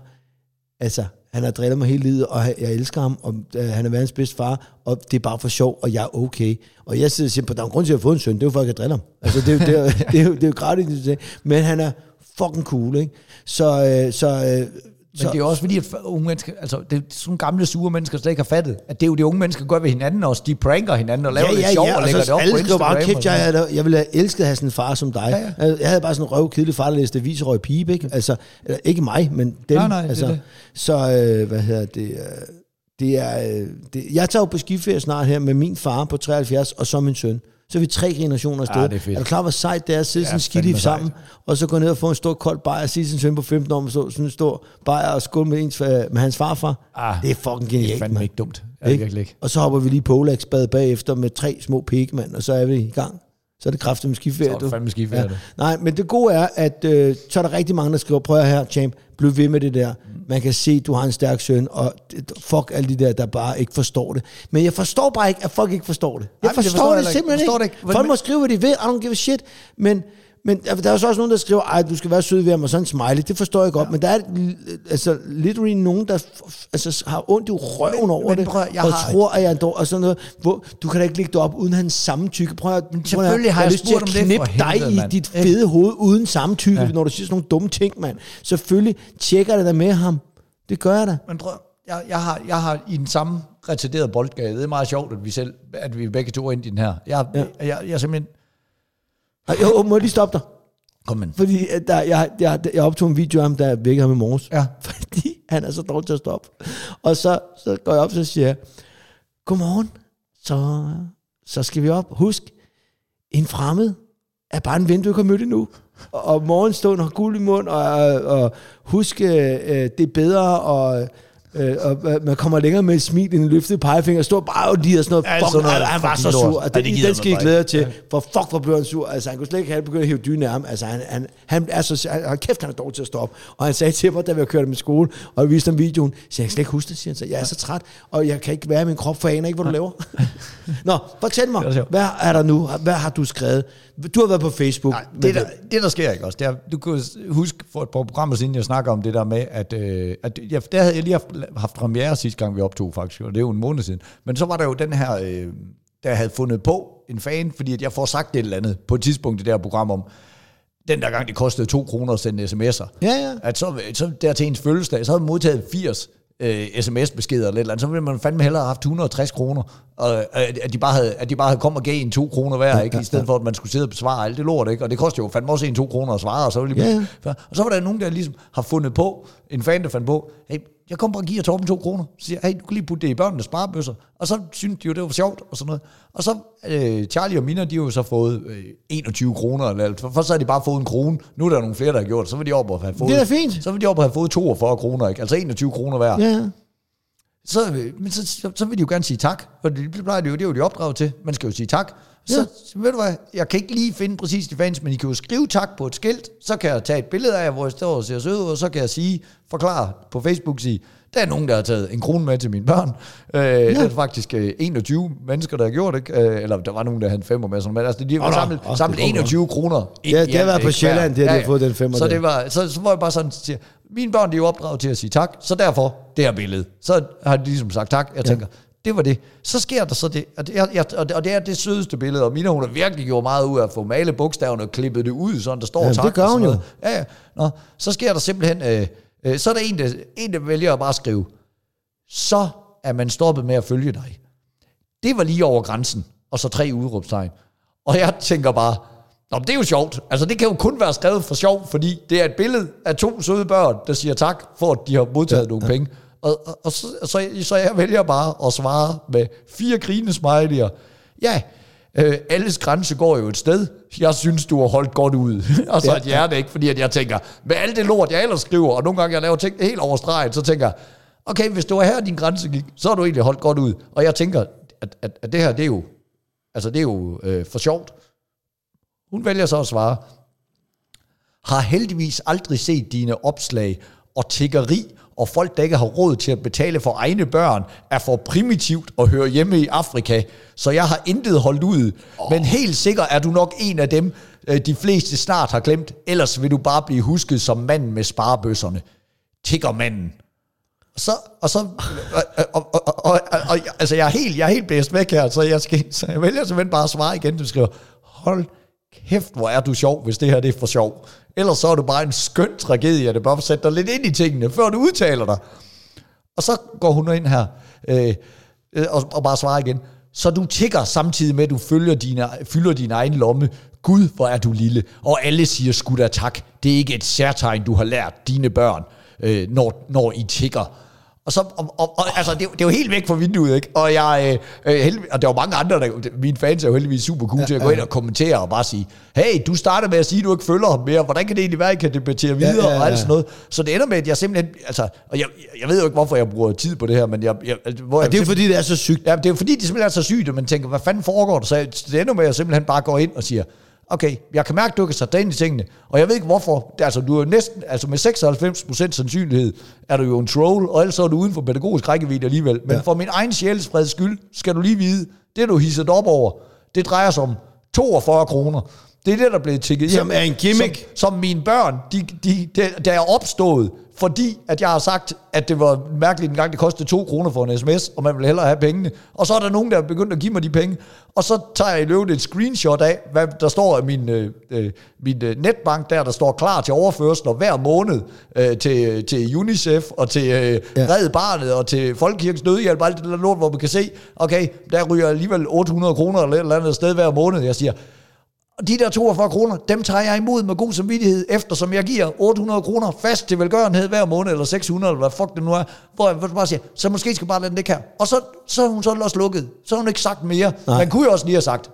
altså, han har drillet mig hele livet, og jeg elsker ham, og øh, han er verdens bedste far, og det er bare for sjov, og jeg er okay. Og jeg sidder og siger, på, der er en grund til, at jeg har fået en søn, det er jo for, at jeg kan drille ham. Altså, det er jo, det er, det er, jo, det er jo gratis, men han er fucking cool, ikke? Så, øh, så, øh, Men det er også fordi, at unge mennesker, altså det er sådan gamle sure mennesker, slet ikke har fattet, at det er jo det unge mennesker gør ved hinanden også. De pranker hinanden og laver ja, lidt ja, sjov ja, og og lægger det op på alle bare, Instagram. kæft, jeg, havde, jeg ville have elsket at have sådan en far som dig. Ja, ja. Jeg havde bare sådan en røvkedelig far, der læste aviser og røg pibe, ikke? Altså, ikke mig, men dem. Nej, nej, det er altså, det. Så, øh, hvad hedder det, øh, det er, øh, det, jeg tager jo på skiferie snart her med min far på 73, og så min søn. Så er vi tre generationer afsted. Ja, det er fedt. er du klar, hvor sejt det er at sidde Ja, sådan skidt sammen, og så gå ned og få en stor kold bajer, og sige sin søn på 15 år, med så- sådan en stor bajer og skål med, ens, øh, med hans farfar. Ah, det er fucking Det er genialt, fandme ikke dumt. Ja, Ikke? virkelig. Og så hopper vi lige på Olagsbad bagefter med tre små pigge, mand, og så er vi i gang. Så er det kraftigt med skiferie. Så er det fandme skiferie, det. Nej, men det gode er, at øh, så er der rigtig mange, der skriver, prøv her, champ, bliv ved med det der. Man kan se, du har en stærk søn, og det- fuck alle de der, der bare ikke forstår det. Men jeg forstår bare ikke, at folk ikke forstår det. Jeg det forstår, forstår jeg det heller ikke. simpelthen Forstår det ikke. ikke. Men- Folk må skrive, hvad de vil, I don't give a shit. Men, men der er jo så også nogen, der skriver, ej, du skal være sød ved ham, og sådan en smiley. Det forstår jeg godt. Ja. Men der er altså, literally nogen, der altså, har ondt i røven Men- over men det, prøv jeg og har- tror, at jeg er dårlig, og sådan noget. Hvor, du kan da ikke lægge det op uden hans samtykke. Prøv at, selvfølgelig har jeg lyst til at knippe dig helvede, i dit fede hoved uden samtykke, ja. når du siger sådan nogle dumme ting, mand. Selvfølgelig tjekker det der med ham. Det gør jeg da. Men prøv, jeg, jeg, har, jeg har i den samme retarderede boldgade, det er meget sjovt, at vi selv, at vi begge to er ind i den her. Jeg, ja. jeg, jeg, jeg simpelthen... Ej, Jo, må jeg lige stoppe dig? Kom men. Fordi at der, jeg, jeg, jeg optog en video af ham, der vækkede ham i morges. Ja. Fordi han er så dårlig til at stoppe. Og så, så går jeg op, så siger jeg, godmorgen, så, så skal vi op. Husk, en fremmed er bare en ven, du ikke har mødt endnu. Og, og morgenstund har guld i mund, og, og husk, øh, øh, det er bedre, og, øh, og man kommer længere med et smil end en løftet pegefinger. Står bare og lige og sådan noget. Ja, Fuck, sådan noget han, han var så sur. Altså, Ja, det den, den skal I glæde jer til. For fuck, hvor blev han sur. Altså, han kunne slet ikke have begyndt at hive dyne af ham. Altså, han, han, han er så... Han, hold kæft, han er dårlig til at stoppe. Og han sagde til mig, da vi kørte med skole, og jeg viste ham videoen, så jeg kan slet ikke huske det, siger han så. Jeg er så træt, og jeg kan ikke være i min krop, for jeg aner ikke, hvad du laver. Nå, fortæl mig, hvad er der nu? Hvad har du skrevet? Du har været på Facebook. Nej, det, der, det der sker ikke også, det er, du kan huske for et par programmer siden, jeg snakker om det der med, at, øh, at jeg, der havde jeg lige haft, haft premiere sidste gang, vi optog faktisk, og det er jo en måned siden. Men så var der jo den her, øh, der havde fundet på en fan, fordi at jeg får sagt et eller andet på et tidspunkt i det her program om, den der gang det kostede 2 kroner at sende sms'er. Ja, ja. At så, så der til ens fødselsdag, så havde man modtaget 80 øh, sms-beskeder eller eller andet, så ville man fandme hellere have haft 160 kroner, og øh, at de bare havde, at de bare havde kommet og gav en 2 kroner hver, ikke? i stedet for at man skulle sidde og besvare alt det lort, ikke? og det koster jo fandme også en 2 kroner at svare, og så, ville de, Ja, og så var der nogen, der ligesom har fundet på, en fan, der fandt på, hey, jeg kommer bare og giver Torben 2 kroner, så siger hey, du kan lige putte det i børnenes sparebøsser, og så synes de jo, det var sjovt, og sådan noget. Og så, øh, Charlie og Mina, de har jo så fået øh, 21 kroner, eller alt. Først så havde de bare fået en krone, nu er der nogle flere, der har gjort det, så vil de op og have fået, Det er fint. så vil de op og have fået 42 kroner, ikke? altså 21 kroner hver. Ja. Så, øh, men så, så, så vil de jo gerne sige tak, for det plejer de jo, det er jo de opdraget til. Man skal jo sige tak. Så, Ja. ved du hvad, jeg kan ikke lige finde præcis de fans, men I kan jo skrive tak på et skilt, så kan jeg tage et billede af jer, hvor jeg står og ser sød ud, og så kan jeg sige, forklare på Facebook, sige, der er nogen, der har taget en krone med til mine børn. Øh, ja. Det er faktisk øh, 21 mennesker, der har gjort det. Øh, eller der var nogen, der havde en femmer med. Sådan, men altså, de har nå. samlet, Åh, samlet det kommer 21 kroner. Ja, det har været på? Sjælland, det har de fået den femmer Så, der. det var, så, så var jeg bare sådan, siger, mine børn de er jo opdraget til at sige tak, så derfor det her billede. Så har de ligesom sagt tak. Jeg tænker, det var det. Så sker der så det, og det, er, jeg, og det, og det er det sødeste billede, og Mina hun har virkelig gjort meget ud af at få malet bogstaverne og klippet det ud, sådan der står Jamen, tak. det gør hun jo. Ja, ja. Nå, så sker der simpelthen, øh, øh, så er der en der, en, der vælger at bare skrive, så er man stoppet med at følge dig. Det var lige over grænsen, og så tre udråbstegn. Og jeg tænker bare, Nå, men det er jo sjovt. Altså, det kan jo kun være skrevet for sjov, fordi det er et billede af to søde børn, der siger tak for, at de har modtaget ja, nogle penge. Og, og, og så, så, så jeg vælger bare at svare med fire grinesmiley'er. Ja, øh, alles grænse går jo et sted. Jeg synes, du har holdt godt ud. og så et hjerte, ikke? Fordi at jeg tænker, med alt det lort, jeg ellers skriver, og nogle gange jeg laver ting helt over stregen, så tænker jeg, okay, hvis det var her, din grænse gik, så har du egentlig holdt godt ud. Og jeg tænker, at, at, at det her, det er jo, altså det er jo øh, for sjovt. Hun vælger så at svare, har heldigvis aldrig set dine opslag og tiggeri, og folk, der ikke har råd til at betale for egne børn, er for primitivt at høre hjemme i Afrika, så jeg har intet holdt ud. Oh. Men helt sikkert er du nok en af dem, øh, de fleste snart har glemt, ellers vil du bare blive husket som manden med sparebøsserne. Tiggermanden. Så, og så, og, og, og, og, og, og, altså jeg er helt, jeg er helt blæst væk her, så jeg, skal, så jeg vælger simpelthen bare at svare igen, du skriver, hold kæft, hvor er du sjov, hvis det her det er for sjov. Ellers så er du bare en skøn tragedie, det bare for at dig lidt ind i tingene, før du udtaler dig. Og så går hun ind her, øh, øh, og, og bare svarer igen. Så du tigger samtidig med, at du følger dine, fylder din egen lomme. Gud, hvor er du lille. Og alle siger skud da tak. Det er ikke et særtegn, du har lært dine børn, øh, når, når I tigger. Og, så, og, og, og altså, det, det jo helt væk fra vinduet, ikke? Og, jeg, øh, øh heldig, og der var mange andre, der, mine fans er jo heldigvis super cool ja, til at gå ind og kommentere og bare sige, hey, du starter med at sige, at du ikke følger ham mere, hvordan kan det egentlig være, at I kan debattere videre ja, ja, ja. og alt sådan noget. Så det ender med, at jeg simpelthen, altså, og jeg, jeg ved jo ikke, hvorfor jeg bruger tid på det her, men jeg... jeg hvor ja, det er jo fordi, det er så sygt. Ja, det er jo fordi, det simpelthen er så sygt, og man tænker, hvad fanden foregår der? Så det ender med, at jeg simpelthen bare går ind og siger, okay, jeg kan mærke, at du kan sætte dig ind i tingene, og jeg ved ikke hvorfor, altså du er næsten, altså med 96% sandsynlighed, er du jo en troll, og ellers er du uden for pædagogisk rækkevidde alligevel. Men ja. for min egen sjælesfreds skyld, skal du lige vide, det du hisset op over, det drejer sig om 42 kroner. Det er det, der er blevet tækket Som er en gimmick. Som, som mine børn, de, de, de, der er opstået, fordi at jeg har sagt, at det var mærkeligt en gang, det kostede 2 kroner for en sms, og man vil hellere have pengene. Og så er der nogen, der er begyndt at give mig de penge, og så tager jeg i løbet et screenshot af, hvad der står af min, øh, øh min øh, netbank der, der står klar til overførsel, og hver måned øh, til, til UNICEF, og til øh, ja. Red Barnet, og til Folkekirkens Nødhjælp, alt det der lort, hvor man kan se, okay, der ryger alligevel 800 kroner eller et eller andet sted hver måned. Jeg siger, og de der 42 kroner, dem tager jeg imod med god samvittighed, eftersom jeg giver 800 kroner fast til velgørenhed hver måned, eller 600, eller hvad fuck det nu er, hvor jeg bare siger, så måske skal bare lade den det her. Og så, så er hun så også lukket. Så har hun ikke sagt mere. Nej. Man kunne jo også lige have sagt,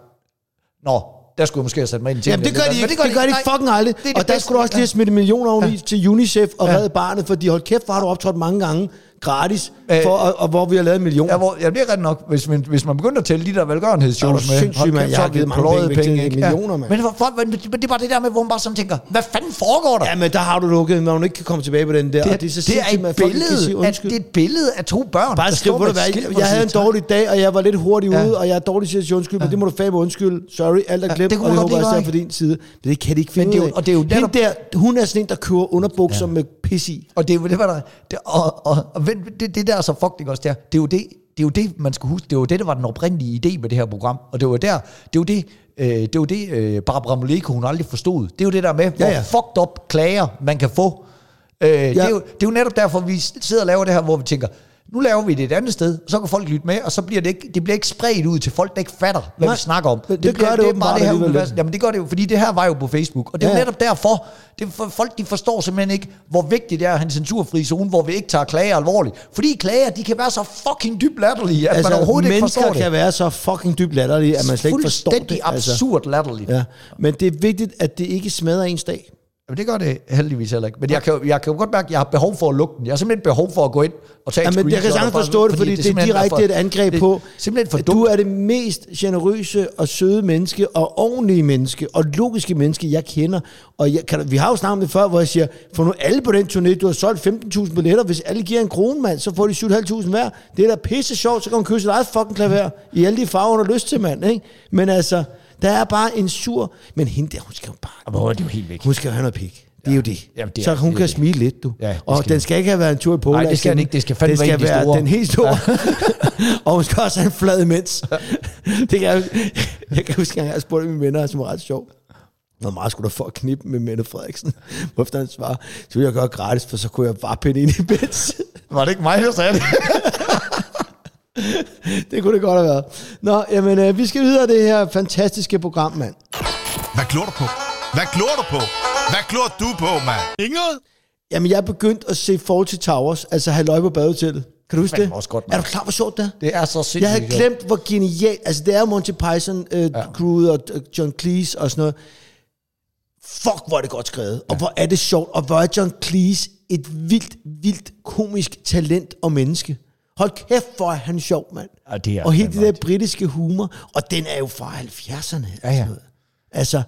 Nå, der skulle jeg måske have sat mig ind i Jamen det gør de ikke, det gør, det gør de, fucking aldrig. Det det og der skulle du også lige have smidt millioner ja. til UNICEF og ja. redde barnet, fordi hold kæft, hvor har du optrådt mange gange gratis, for, og, og, hvor vi har lavet millioner. Ja, hvor, ja, det er ret nok, hvis man, hvis man begynder at tælle de der velgørenhedsshows med. Sindssygt, man, jeg har givet mange penge, penge ikke? millioner, ja. Men, for, for, men det er bare det der med, hvor man bare sådan tænker, hvad fanden foregår der? Ja, men der har du lukket, når hun ikke kan komme tilbage på den der. Det, og det, er, så det er et billede, at, det er et billede af to børn. Bare skriv, hvor jeg, jeg havde en dårlig dag, og jeg var lidt hurtig ude, og jeg er dårlig til at sige undskyld, men det må du fandme undskyld. Sorry, alt er glemt, og det håber jeg på din side. Men det kan de ikke finde ud af. Og det er jo der, hun er sådan en, der kører underbukser med pis i. Og det, det var der, det, og, og det, det der så fuck også der, det er jo det, det er jo det, man skal huske, det var det, der var den oprindelige idé med det her program, og det var der, det var det, øh, det var det, øh, Barbara Moleko, hun aldrig forstod. Det er jo det der med, hvor ja, ja. fucked up klager man kan få. Øh, ja. det, er jo, det er jo netop derfor, vi sidder og laver det her, hvor vi tænker, nu laver vi det et andet sted, så kan folk lytte med, og så bliver det ikke, det bliver ikke spredt ud til folk, der ikke fatter, hvad Nej, vi snakker om. Det, det gør det, det bare det her univers. Jamen det gør det jo, fordi det her var jo på Facebook, og det er ja. netop derfor, det for, folk de forstår simpelthen ikke, hvor vigtigt det er at have en censurfri zone, hvor vi ikke tager klager alvorligt. Fordi klager, de kan være så fucking dybt latterlige, at altså, man overhovedet ikke forstår det. kan være så fucking dybt latterlige, at man slet ikke forstår det. Fuldstændig altså. absurd latterligt. Ja. Men det er vigtigt, at det ikke smadrer ens dag. Jamen, det gør det heldigvis heller ikke. Men jeg kan, jeg kan jo godt mærke, at jeg har behov for at lukke den. Jeg har simpelthen behov for at gå ind og tage Jamen, jeg kan sagtens forstå det, fordi, fordi det, det er direkte for, et angreb det, på, simpelthen for du er det mest generøse og søde menneske og ordentlige menneske og logiske menneske, jeg kender. Og jeg, kan, vi har jo snakket om det før, hvor jeg siger, for nu alle på den turné, du har solgt 15.000 billetter, hvis alle giver en krone, mand, så får de 7.500 hver. Det er da pisse sjovt, så kan man købe sit eget fucking klaver i alle de farver, der lyst til, mand. Ikke? Men altså, der er bare en sur... Men hende der, hun skal jo bare... Hvor er det jo helt væk. Hun skal jo have noget pik. Det er jo det. Jamen, det er, så hun det kan det. smile lidt, du. Ja, og skal den skal ikke have været en tur i Polen. Nej, det skal den ikke. Det skal fandme det skal være de den helt store. Ja. og hun skal også have en flad imens. det kan jeg, jeg kan huske, at jeg spurgte mine venner, som var ret sjov. Hvor meget skulle du få at knippe med Mette Frederiksen? Hvorfor han svarer, så ville jeg gøre gratis, for så kunne jeg bare pinde ind i beds. Var det ikke mig, der sagde det? det kunne det godt have været. Nå, jamen, øh, vi skal videre det her fantastiske program, mand. Hvad glor du på? Hvad glor du på? Hvad glor du på, mand? Inget? Jamen, jeg er begyndt at se Fawlty Towers, altså Halløj på badehotellet. Kan du huske det? Også godt, er du klar, hvor sjovt det er? Det er så sindssygt Jeg havde glemt, hvor genialt... Altså, det er Monty Python, uh, ja. crewet og uh, John Cleese og sådan noget. fuck, hvor er det godt skrevet, og hvor er det sjovt, og hvor er John Cleese et vildt, vildt komisk talent og menneske. Hold kæft, hvor er han sjov, mand. Ja, det er og hele det der britiske humor, og den er jo fra 70'erne. Ja, ja. Altså,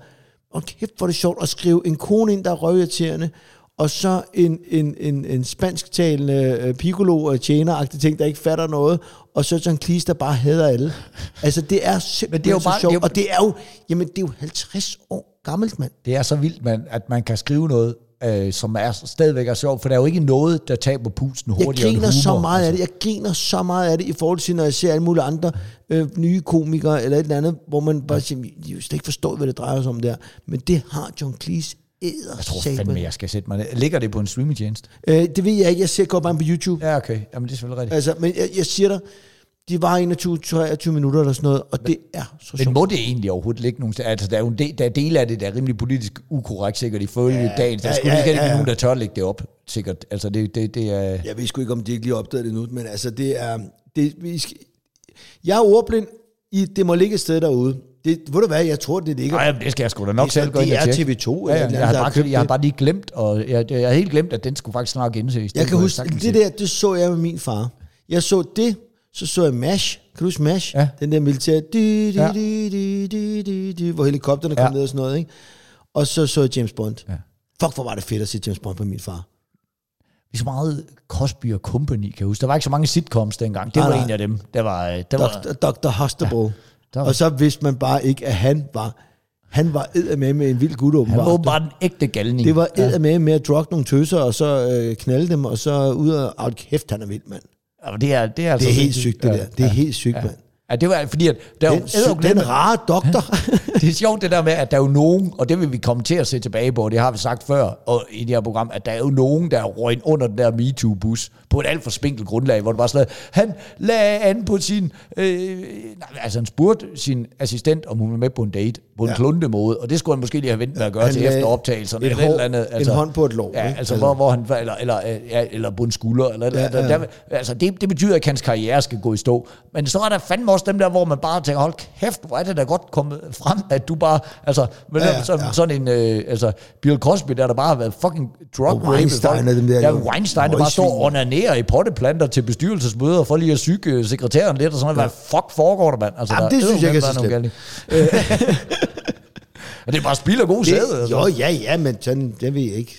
og kæft, hvor er det sjovt at skrive en kone ind, der er røvirriterende, og så en, en, en, en spansktalende uh, piccolo og tjener ting, der ikke fatter noget, og så John Cleese, der bare hader alle. Altså, det er simpelthen Men det er jo bare- sjovt, det er jo- og det er jo, jamen, det er jo 50 år gammelt, mand. Det er så vildt, man, at man kan skrive noget, øh, som er stadigvæk er sjovt, for der er jo ikke noget, der taber pusten Jeg hurtigere griner end humor. så meget af altså. det. Jeg griner så meget af det i forhold til, når jeg ser alle mulige andre øh, nye komikere eller et eller andet, hvor man bare siger, de jo slet ikke forstået, hvad det drejer sig om der. Men det har John Cleese æder Jeg tror fandme, jeg skal sætte mig ned. Ligger det på en streamingtjeneste? øh, Det ved jeg ikke. Jeg ser godt bare på YouTube. Ja, okay. Jamen, det er selvfølgelig rigtigt. Altså, men jeg, jeg siger dig, de var 21-23 minutter eller sådan noget, og det er så Men sjovt. må det egentlig overhovedet ligge nogen steder? Altså, der er jo en del, der er dele af det, der er rimelig politisk ukorrekt, sikkert ifølge ja, dagen. Der ja, skulle ja, ikke ja, ja. nogen, der tør lægge det op, sikkert. Altså, det, det, det er... Jeg ved sgu ikke, om de ikke lige har opdaget det nu, men altså, det er... Det, vi skal, jeg er ordblind. I, det må ligge et sted derude. Det, ved du hvad, jeg tror, det ligger... Nej, det skal jeg sgu da nok Det er selv gå ind det og er tjekke. TV2 eller Ja, et ja, eller jeg, har bare, købt jeg har det. bare lige glemt, og jeg, jeg har helt glemt, at den skulle faktisk snart genses. Jeg kan huske, det der, det så jeg med min far. Jeg så det, så så jeg MASH. Kan du huske MASH? Ja. Den der militære, di, di, Ja. di, di, di, di, di, hvor helikopterne kom Ja. ned og sådan noget, ikke? Og så så jeg James Bond. Ja. Fuck, hvor var det fedt at se James Bond med min far. Vi så meget Cosby og Company, kan jeg huske. Der var ikke så mange sitcoms dengang. Det Nej, var nej. en af dem. Der var, øh, der var, Dr. Dr. Hostable. var- Og så vidste man bare ikke, at han var, han var med med en vild gut, han åbenbart. var åbenbart en ægte galning. Det var ja. med med at drugge nogle tøser, og så øh, knalde dem, og så ud og out kæft, han er vild, mand. Ja, det er, det er, altså Det er helt sygt, det der. Det er helt sygt, mand. Ja, det var fordi, at der er Den, jo, den rare doktor. det er sjovt det der med, at der er jo nogen, og det vil vi komme til at se tilbage på, det har vi sagt før og i det her program, at der er jo nogen, der er røget under den der MeToo-bus på et alt for spinkelt grundlag, hvor det bare sådan, noget, han lagde an på sin, øh, nej, altså han spurgte sin assistent, om hun var med på en date, på en Ja. ja. klunte måde, og det skulle han måske lige have ventet med at gøre Han til efter optagelserne, et eller hår- eller andet. en Altså, hånd på et lår, Ja, altså, Altså- hvor, hvor han, eller, eller, ja, eller på en skulder, eller, Ja, ja, ja. Der, altså det, det betyder, at hans karriere skal gå i stå. Men så er der fandme også dem der, hvor man bare tænker, hold kæft, hvor er det da godt kommet frem, at du bare, altså, men Ja, ja, ja, ja, så, ja. sådan en, øh, altså, Bill Cosby, der der bare har været fucking drug Og Weinstein og dem der, Ja. Weinstein, der bare står og onanerer i potteplanter til bestyrelsesmøder, for lige at syge øh, sekretæren lidt, og sådan noget. Hvad fuck foregår der, mand? Altså, Jamen, der det synes jeg ikke er så. Og det er bare spild og god sæde. Det, altså. jo, ja, ja, men sådan, det ved jeg ikke.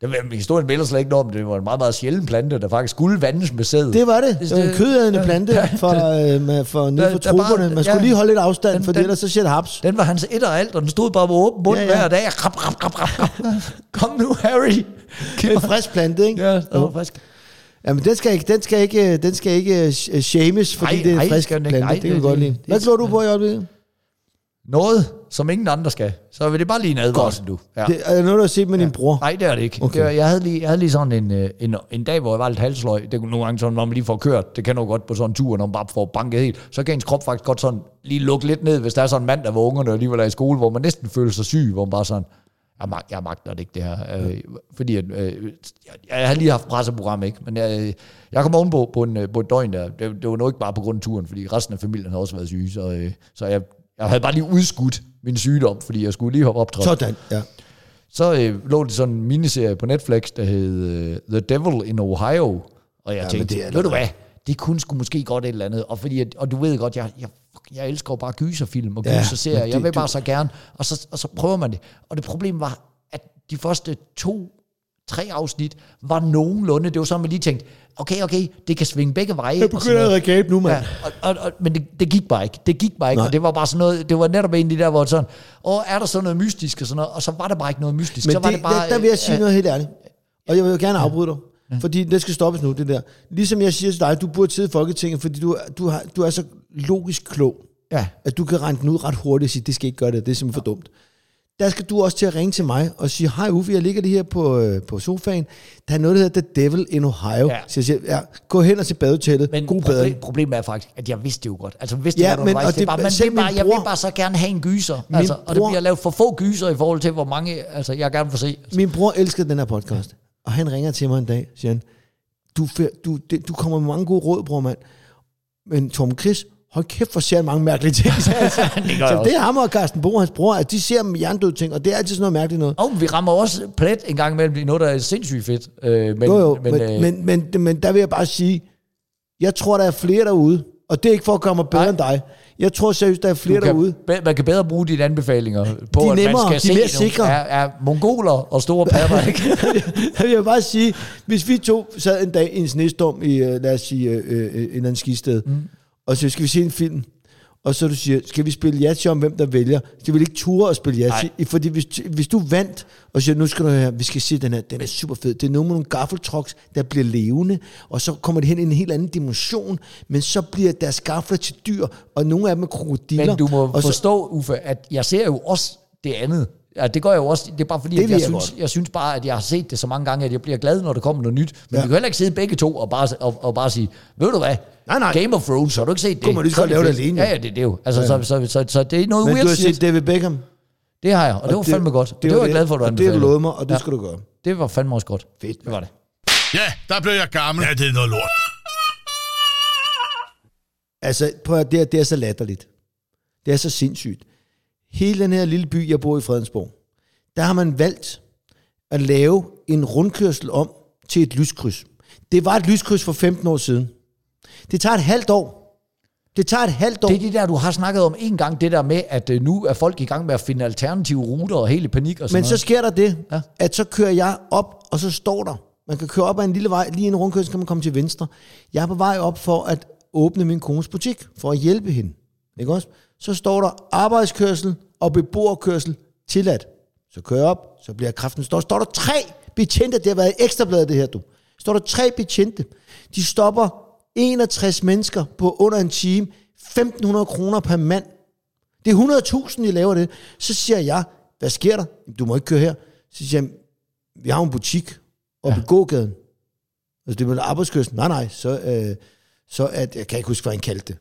Det, var- historien melder slet ikke noget om, det var en meget, meget sjælden plante, der faktisk skulle vandes med sæd. Det var det. Det var en kødædende plante for, øh, med, for nede for troberne. Man skulle ja. lige holde lidt afstand, Den- for den- ellers så siger det haps. Den var hans et og alt, og den stod bare med åben mund Ja, ja, ja. ja. hver dag. Rap, rap, rap, rap. Kom nu, Harry. Giv En frisk plante, ikke? Ja, det var frisk. Jamen, den skal ikke, den skal ikke, den skal ikke øh, shames, fordi Nej, det er en frisk den plante. Nej, det kan vi det- godt det- lide. det- Hvad slår du på i øjeblikket? Noget, som ingen andre skal. Så vil det bare lige en advarsel, du. Ja. Det, er det noget, du har set med din bror? Nej, det er det ikke. Okay. Okay. Det var, jeg, havde lige, jeg havde lige sådan en, øh, en, en dag, hvor jeg var lidt halsløg. Det kunne nogle gange sådan, når man lige får kørt. Det kan jo godt på sådan en tur, når man bare får banket helt. Så kan ens krop faktisk godt sådan lige lukke lidt ned, hvis der er sådan en mand, der var ungerne alligevel er i skole, hvor man næsten føler sig syg, hvor man bare sådan, jeg, mag, jeg magter det ikke det her. Øh, fordi at, øh, jeg, jeg har lige haft presseprogram, ikke? Men jeg, øh, jeg kom ovenpå på, en, på et døgn der. Det, det var nu ikke bare på grund af turen, fordi resten af familien havde også været syge. Så, øh, så jeg, jeg havde bare lige udskudt min sygdom, fordi jeg skulle lige hoppe optrådt. Sådan, ja. Så øh, lå det sådan en miniserie på Netflix, der hed øh, The Devil in Ohio. Og jeg men tænkte, det er ved du hvad, det kunne sgu måske godt et eller andet. Og, fordi, og du ved godt, jeg, jeg, jeg elsker bare gyserfilm og Ja, gyserserier. jeg vil bare du- så gerne. Og så, og så prøver man det. Og det problem var, at de første to tre afsnit var nogenlunde. Det var sådan, man lige tænkte, okay, okay, det kan svinge begge veje. Jeg sådan begynder at gabe nu, mand. Ja, og, og, og, men det, det gik bare ikke. Det gik bare ikke, Nej. og det var bare sådan noget, det var netop en af de der, hvor sådan, åh, er der så noget mystisk og sådan noget, og så var der bare ikke noget mystisk. Men så var det, bare, der, der vil jeg sige øh, noget helt ærligt. Og jeg vil jo gerne afbryde dig. Fordi det skal stoppes nu, det der. Ligesom jeg siger til dig, du burde sidde i Folketinget, fordi du, du, har, du er så logisk klog, Ja, at du kan regne den ud ret hurtigt og sige, det skal ikke gøre det, det er simpelthen for dumt. Der skal du også til at ringe til mig og sige, hej Uffe, jeg ligger lige her på, øh, på sofaen. Der er noget, der hedder The Devil in Ohio. Ja. Så jeg siger, ja, gå hen og til badehotellet. men God problem, problemet er faktisk, at jeg vidste det jo godt. Altså, vidste Ja, jeg, men- og det, det- bare, man vil bare, jeg bror- vil bare så gerne have en gyser. Altså, og det bliver lavet for få gyser i forhold til, hvor mange altså, jeg gerne vil se. Altså, Min bror elsker den her podcast, og han ringer til mig en dag, siger han, du, du, det, du kommer med mange gode råd, bror mand, men Tom Chris, hold kæft, for ser mange mærkelige ting. Så, altså, Det så også. det er ham og Carsten Bo, hans bror, at de ser dem hjernedøde ting, og det er altid sådan noget mærkeligt noget. Og vi rammer også plet en gang imellem i noget, der er sindssygt fedt. Øh, men, Jo, jo, men, men, øh, men, men, men, men der vil jeg bare sige, jeg tror, der er flere derude, og det er ikke for at mig bedre Nej. end dig. Jeg tror seriøst, der er flere derude. kan, be- man kan bedre bruge dine anbefalinger på, De er at nemmere, man de skal er mere se sikre. er, er mongoler og store padder, ikke? jeg vil bare sige, hvis vi to sad en dag i en snestorm i, øh, lad os sige, øh, øh, et eller andet skisted, mm. Og så skal vi se en film, og så du siger, skal vi spille Yatzy om, hvem der vælger? Så vil ikke ture at spille Yatzy, Nej. fordi hvis, hvis du vandt, og siger, nu skal du høre, vi skal se den her, den er super fed. Det er noget med nogle gaffeltrucks, der bliver levende, og så kommer det hen i en helt anden dimension, men så bliver deres gafler til dyr, og nogle af dem er krokodiller. Men du må og så, forstå, Uffe, at jeg ser jo også det andet. Ja, det gør jeg jo også. Det er bare fordi, Det at jeg, jeg synes, godt. jeg synes bare, at jeg har set det så mange gange, at jeg bliver glad, når der kommer noget nyt. Men Ja. vi kan heller ikke sidde begge to og bare, og, og bare sige, ved du hvad? Nej, nej. Game of Thrones, har du ikke set det? Kunne man lige så lave det alene. Ja, ja, det, det er jo. Altså, Ja. Så, så, så, så, det er noget men weird du har set David Beckham. Det har jeg, og, det var fandme godt. Det, det var jeg glad for, at du og det har du anbefalede. lovet mig, og det Ja. skal du gøre. Det var fandme også godt. Fedt, Det var det. Ja, der blev jeg gammel. Ja, det er noget lort. Altså, prøv at, det, er, det er så latterligt. Det er så sindssygt. Hele den her lille by, jeg bor i Fredensborg, der har man valgt at lave en rundkørsel om til et lyskryds. Det var et lyskryds for 15 år siden. Det tager et halvt år. Det tager et halvt år. Det er det der, du har snakket om en gang, det der med, at øh, nu er folk i gang med at finde alternative ruter og hele panik og sådan Men så noget. sker der det, Ja. ja. at så kører jeg op, og så står der, man kan køre op ad en lille vej, lige en rundkørsel kan man komme til venstre. Jeg er på vej op for at åbne min kones butik, for at hjælpe hende. Ikke også? Så står der arbejdskørsel og beboerkørsel tilladt. Så kører op, så bliver kraften står. Står der tre betjente, det har været ekstrabladet det her, du. Står der tre betjente. De stopper 61 mennesker på under en time. 1.500 kroner per mand. Det er 100.000, I laver det. Så siger jeg, hvad sker der? Du må ikke køre her. Så siger jeg, vi har en butik oppe ja. i gågaden. Altså det er vel arbejdskørsel. Nej, nej, så, øh, så at, jeg kan ikke huske, hvad han kaldte det.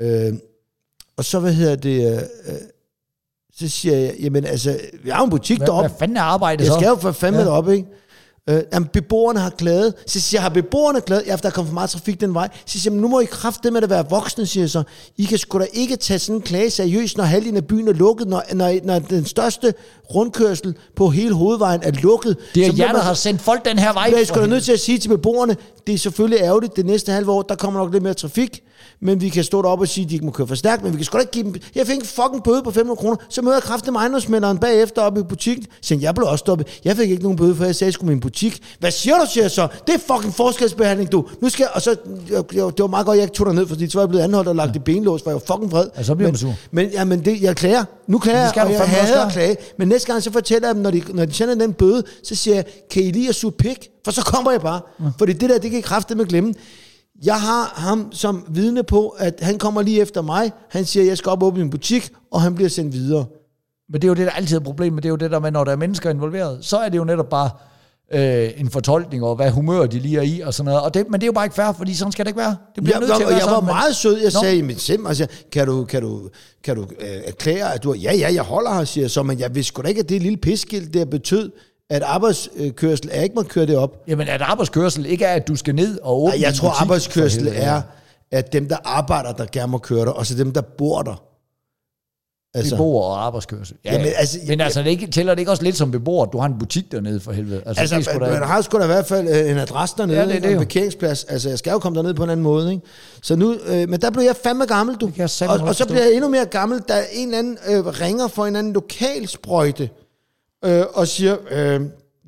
Øh, og så, hvad hedder det, øh, øh, så siger jeg, jamen altså, vi har en butik Hvad, deroppe. hvad fanden er arbejdet Jeg så? skal jo for fanden Ja. ja. deroppe, ikke? Øh, jamen, beboerne har klaget. Så siger jeg, har beboerne klaget? Ja, for der kommer for meget trafik den vej. Så siger jeg, "Men nu må I kraft med at være voksne, siger jeg så. I kan sgu da ikke tage sådan en klage seriøst, når halvdelen af byen er lukket, når, når, når den største rundkørsel på hele hovedvejen er lukket. Det er jer, der man- har sendt folk den her vej. bliver jeg sgu da nødt til at sige til beboerne, det er selvfølgelig ærgerligt, det næste halve år, der kommer nok lidt mere trafik, men vi kan stå deroppe og sige, at de ikke må køre for stærkt, men vi kan sgu da ikke give dem... Jeg fik en fucking bøde på 500 kroner, så møder jeg kraften med ejendomsmænderen bagefter oppe i butikken. Så jeg blev også stoppet. Jeg fik ikke nogen bøde, for jeg sagde, at jeg skulle min butik. Hvad siger du, siger jeg så? Det er fucking forskelsbehandling, du. Nu skal jeg... Og så, jeg, jeg, det var meget godt, jeg ikke tog dig ned, fordi så var jeg blevet anholdt og lagt i benlås, for jeg var fucking vred. Ja, så bliver men, man sur. Men, ja, men det, jeg klager. Nu klager jeg, og jeg hader at klage. Men næste gang, så fortæller jeg dem, når de, når de sender den bøde, så siger jeg, kan I lige at suge pik? For så kommer jeg bare. Ja. Fordi det der, det kan I kraftedeme glemme. Jeg har ham som vidne på, at han kommer lige efter mig. Han siger, at jeg skal op og åbne en butik, og han bliver sendt videre. Men det er jo det, der altid er problemet. Det er jo det der med, når der er mennesker involveret, så er det jo netop bare øh, en fortolkning over, hvad humør de lige er i og sådan noget. Og det, men det er jo bare ikke fair, fordi sådan skal det ikke være. Det bliver Jeg, nødt til at jeg, være jeg var sådan. men- meget sød. Jeg Nå. sagde, men sim, altså, kan du, kan du, kan du øh, erklære, at du ja, ja, jeg holder her, siger jeg så, men jeg vidste sgu da ikke, at det lille pisskilt der betød, at arbejdskørsel er ikke må køre det op. Jamen, at arbejdskørsel ikke er, at du skal ned og åbne Nej, jeg tror, butik, arbejdskørsel er, at dem, der arbejder, der gerne må køre der, og så dem, der bor der. Altså, Beboer og arbejdskørsel. Ja, Jamen, altså, altså, men altså, det ikke, tæller det ikke også lidt som beboer, at du har en butik dernede for helvede? Altså, altså det da, man har sgu da i hvert fald øh, en adresse dernede, Ja, det det, det en parkeringsplads. Altså, jeg skal jo komme derned på en anden måde, ikke? Så nu, øh, men der blev jeg fandme gammel, du. jeg og, og så bliver jeg endnu mere gammel, da en eller anden øh, ringer for en anden lokalsprøjte, øh, og siger, øh,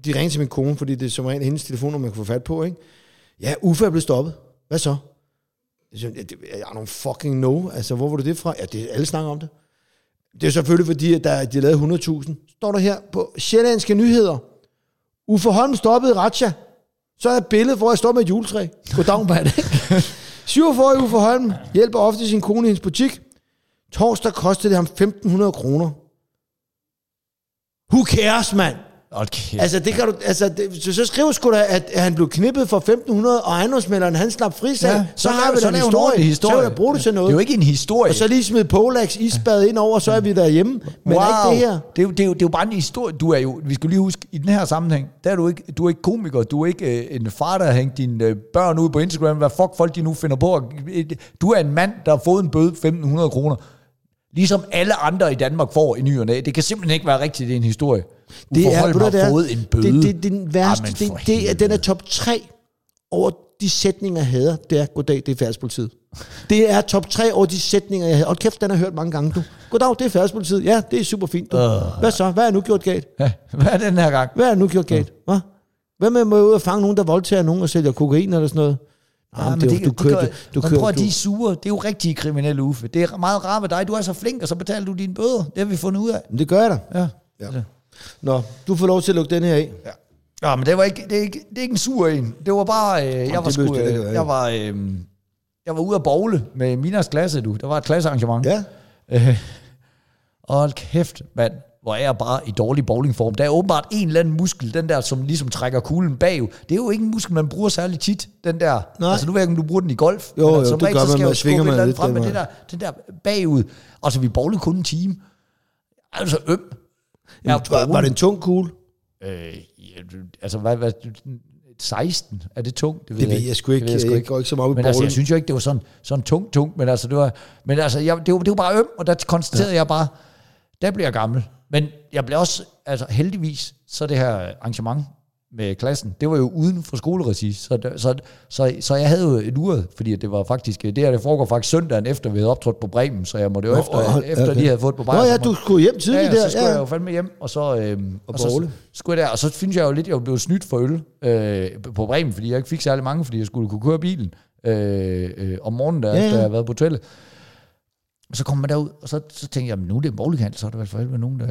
de ringer til min kone, fordi det er som regel hendes telefonnummer, man kan få fat på, ikke? Ja, Uffe er blevet stoppet. Hvad så? Jeg siger, "Ja, det- I don't fucking know. Altså, hvor var du det fra? Ja, det, alle snakker om det. Det er selvfølgelig fordi, at der, de har lavet 100.000. Står der her på Sjællandske Nyheder. Uffe Holm stoppede Ratcha. Så er et billede, hvor jeg står med et juletræ. Goddag, mand. 47 Uffe Holm hjælper ofte sin kone i hendes butik. Torsdag kostede det ham 1.500 kroner. Who cares, mand? Okay. Altså, det kan du, altså det, så, så skriver sgu da, at han blev knippet for 1500, og ejendomsmælderen, han slap frisag. Ja, så, har vi da en historie. ordentlig Så bruge det til noget. Det er jo ikke en historie. Og så lige smide Polax isbad ind over, så er vi derhjemme. Men wow. er ikke det her? Det er, jo, det, er jo, det er jo bare en historie. Du er jo, vi skal lige huske, i den her sammenhæng, der er du ikke, du er ikke komiker, du er ikke øh, en far, der har hængt dine øh, børn ud på Instagram, hvad fuck folk de nu finder på. Du er en mand, der har fået en bøde 1500 kroner. Ligesom alle andre i Danmark får i ny og næ. Det kan simpelthen ikke være rigtigt, det er en historie. Det Uffe er, Holm har det er, fået en bøde. Det, det, det er den værste. Jamen, det, det, er, den er top 3 over de sætninger, jeg hader. Det er, goddag, det er færdspolitiet. Det er top 3 over de sætninger, jeg hader. Og kæft, den har jeg hørt mange gange, du. Goddag, det er færdspolitiet. Ja, det er super fint, du. Hvad så? Hvad er nu gjort galt? Ja, hvad er den her gang? Hvad er nu gjort galt? Hvad? Hvad med at ud og fange nogen, der voldtager nogen og sælger kokain eller sådan noget? Ja, men det, det, jo- du, kører, du, du kører, prøv at du, de er sure. Det er jo rigtige kriminelle uffe. Det er meget rart med dig. Du er så flink, og så betaler du dine bøder. Det har vi fundet ud af. Men det gør jeg da. Ja. Ja. Nå, du får lov til at lukke den her af. Ja. Ja, men det var ikke, det er ikke, det er ikke en sur en. Det var bare, øh, jeg, var ikke øh, være. jeg var, øh, jeg var ude at bowle med Minas klasse, du. Der var et klassearrangement. Ja. Øh, og kæft, mand, hvor er jeg bare i dårlig bowlingform. Der er åbenbart en eller anden muskel, den der, som ligesom trækker kuglen bag. Det er jo ikke en muskel, man bruger særlig tit, den der. Nej. Altså, nu ved jeg ikke, om du bruger den i golf. Jo, men jo, altså, det gør så man, skal jeg man svinger man lidt frem med den det der, den der bagud. Altså, vi bowlede kun en time. Altså, øm. Jeg er Var, var det en tung kugle? Øh, ja, altså, hvad, hvad, 16? Er det tungt? Det ved jeg sgu ikke. Det ved Jeg går ikke så meget op i Men altså, jeg synes jo ikke, det var sådan, sådan tungt, tungt, men altså, det var, men altså, jeg, det, var, det var bare øm, og der konstaterede ja. jeg bare, der bliver jeg gammel. Men jeg blev også, altså heldigvis, så det her arrangement med klassen, det var jo uden for skoleregi, så, der- så, så, så jeg havde jo et ur, fordi det var faktisk, det her det foregår faktisk søndagen efter, vi havde optrådt på Bremen, så jeg måtte jo Nå, efter, og- efter okay. de havde fået på Nå Bremen. ja, så du skulle hjem tidligt ja, ja, der. så skulle ja. jeg jo fandme hjem, og så, øhm, og, så bowle. skulle jeg der, og så synes jeg jo lidt, jeg blev snydt for øl øh, på Bremen, fordi jeg ikke fik særlig mange, fordi jeg skulle kunne køre bilen øh, øh, om morgenen, der, Ja, ja, ja. efter jeg havde været på hotellet. Og så kom man derud, og så, så tænkte jeg, nu er det en bowlinghandel, så er der vel for helvede nogen, der...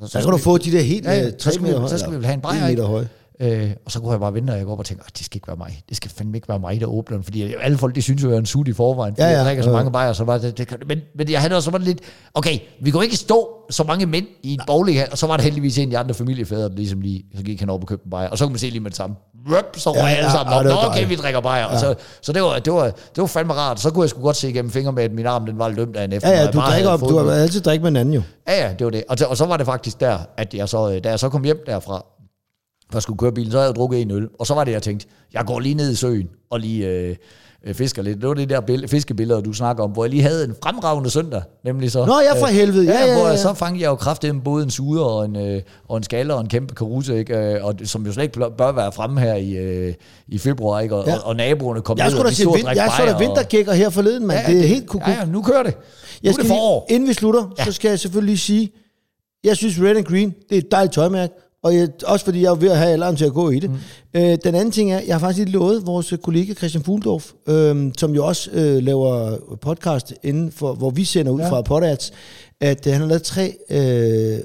Så, Så kan du få de der helt Ja, ja, øh, så tre skal vi- meter så skal vi vel have en en meter høje. Øh, og så kunne jeg bare vente, og jeg går op og tænker, "Åh, det skal ikke være mig. Det skal fandme ikke være mig, der åbner den. Fordi alle folk, de synes jo, jeg er en sut i forvejen. Fordi Ja, ja, ja, jeg drikker så ja. mange bajer, så var det, det men, men jeg havde også sådan lidt, okay, vi kunne ikke stå så mange mænd i en bowling og så var der heldigvis en af de andre familiefædre, der ligesom lige, så gik han op og købte en bajer, og så kunne man se lige med det samme. Røp, så røg Ja, ja, ja, alle sammen ja, op. det Nå, okay, dejligt. vi drikker bajer. Ja. Så, så det, var, det, var, det var fandme rart. Så kunne jeg sgu godt se igennem fingre med, at min arm den var lømt af en efter. Ja, ja, du drikker op. Du har altid drikke med en anden jo. Ja, ja, det var det. Og, så- og så var det faktisk der, at jeg så, øh, da jeg så kom hjem derfra, for jeg skulle køre bilen, så havde jeg drukket en øl. Og så var det, jeg tænkte, jeg går lige ned i søen og lige øh, øh, fisker lidt. Det var det der bill- fiskebilleder, du snakker om, hvor jeg lige havde en fremragende søndag, nemlig så. Nå, ja, for helvede. Ja, ja, Hvor ja. jeg, så fangede jeg jo kraftigt både en suder og en, øh, og en skaller og en kæmpe karuse, ikke? Øh, Og, det- som jo slet ikke bør- være fremme her i, øh, i februar, ikke? Og, Ja. ja. og, og naboerne kom Jeg ned, og de stod og vin- drak jeg så da og- vintergækker her forleden, mand. det er helt kuku. Ja, ja, nu kører det. Nu Jeg er skal det forår. lige, inden vi slutter, ja. så skal jeg selvfølgelig lige sige, jeg synes Red and Green, det er et dejligt tøjmærke, og jeg, også fordi jeg er ved at have alderen til at gå i det. Mm. Øh, den anden ting er, jeg har faktisk lige lovet vores kollega Christian Fuldorf, øh, som jo også øh, laver podcast inden for, hvor vi sender ud ja. Fra Podats, at øh, han har lavet tre, øh,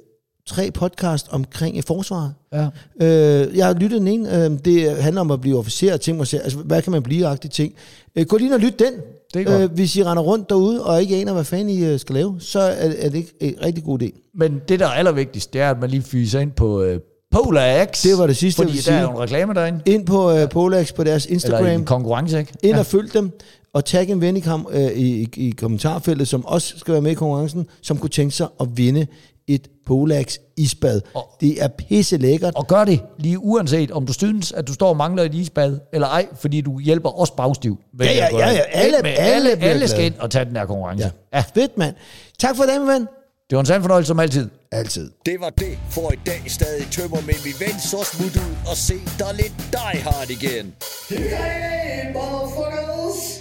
tre podcast omkring øh, forsvaret. Ja. Øh, jeg har lyttet den ene. Øh, det handler om at blive officer og ting. Altså, hvad kan man blive? Agtige ting. Øh, gå lige ind og lyt den. Det er godt. Øh, hvis I render rundt derude og ikke aner, hvad fanden I øh, skal lave, så er, er det ikke en rigtig god idé. Men det, der er allervigtigst, det er, at man lige fyser ind på øh, Polar X. Det var det sidste, jeg Fordi ville der er jo en reklame derinde. Ind på øh, Polax på deres Eller Instagram. en konkurrence, ikke? ind og følg dem. Og tag en ven i, kam, øh, i, i, i kommentarfeltet, som også skal være med i konkurrencen, som kunne tænke sig at vinde et Polax isbad. Og- Det er pisse lækkert. Og gør det lige uanset, om du synes, at du står og mangler et isbad, eller ej, fordi du hjælper os bagstiv. med Ja, ja, ja, ja. Alle- Med alle alle, alle skal ind og tage den her konkurrence. Ja. Ja. Fedt, mand. Tak for det, min ven. Det var en sand fornøjelse som altid. Altid. Det var det for i dag. Stadig tømmer, men min ven så smut ud og se dig lidt Die Hard igen. Hey, motherfucker!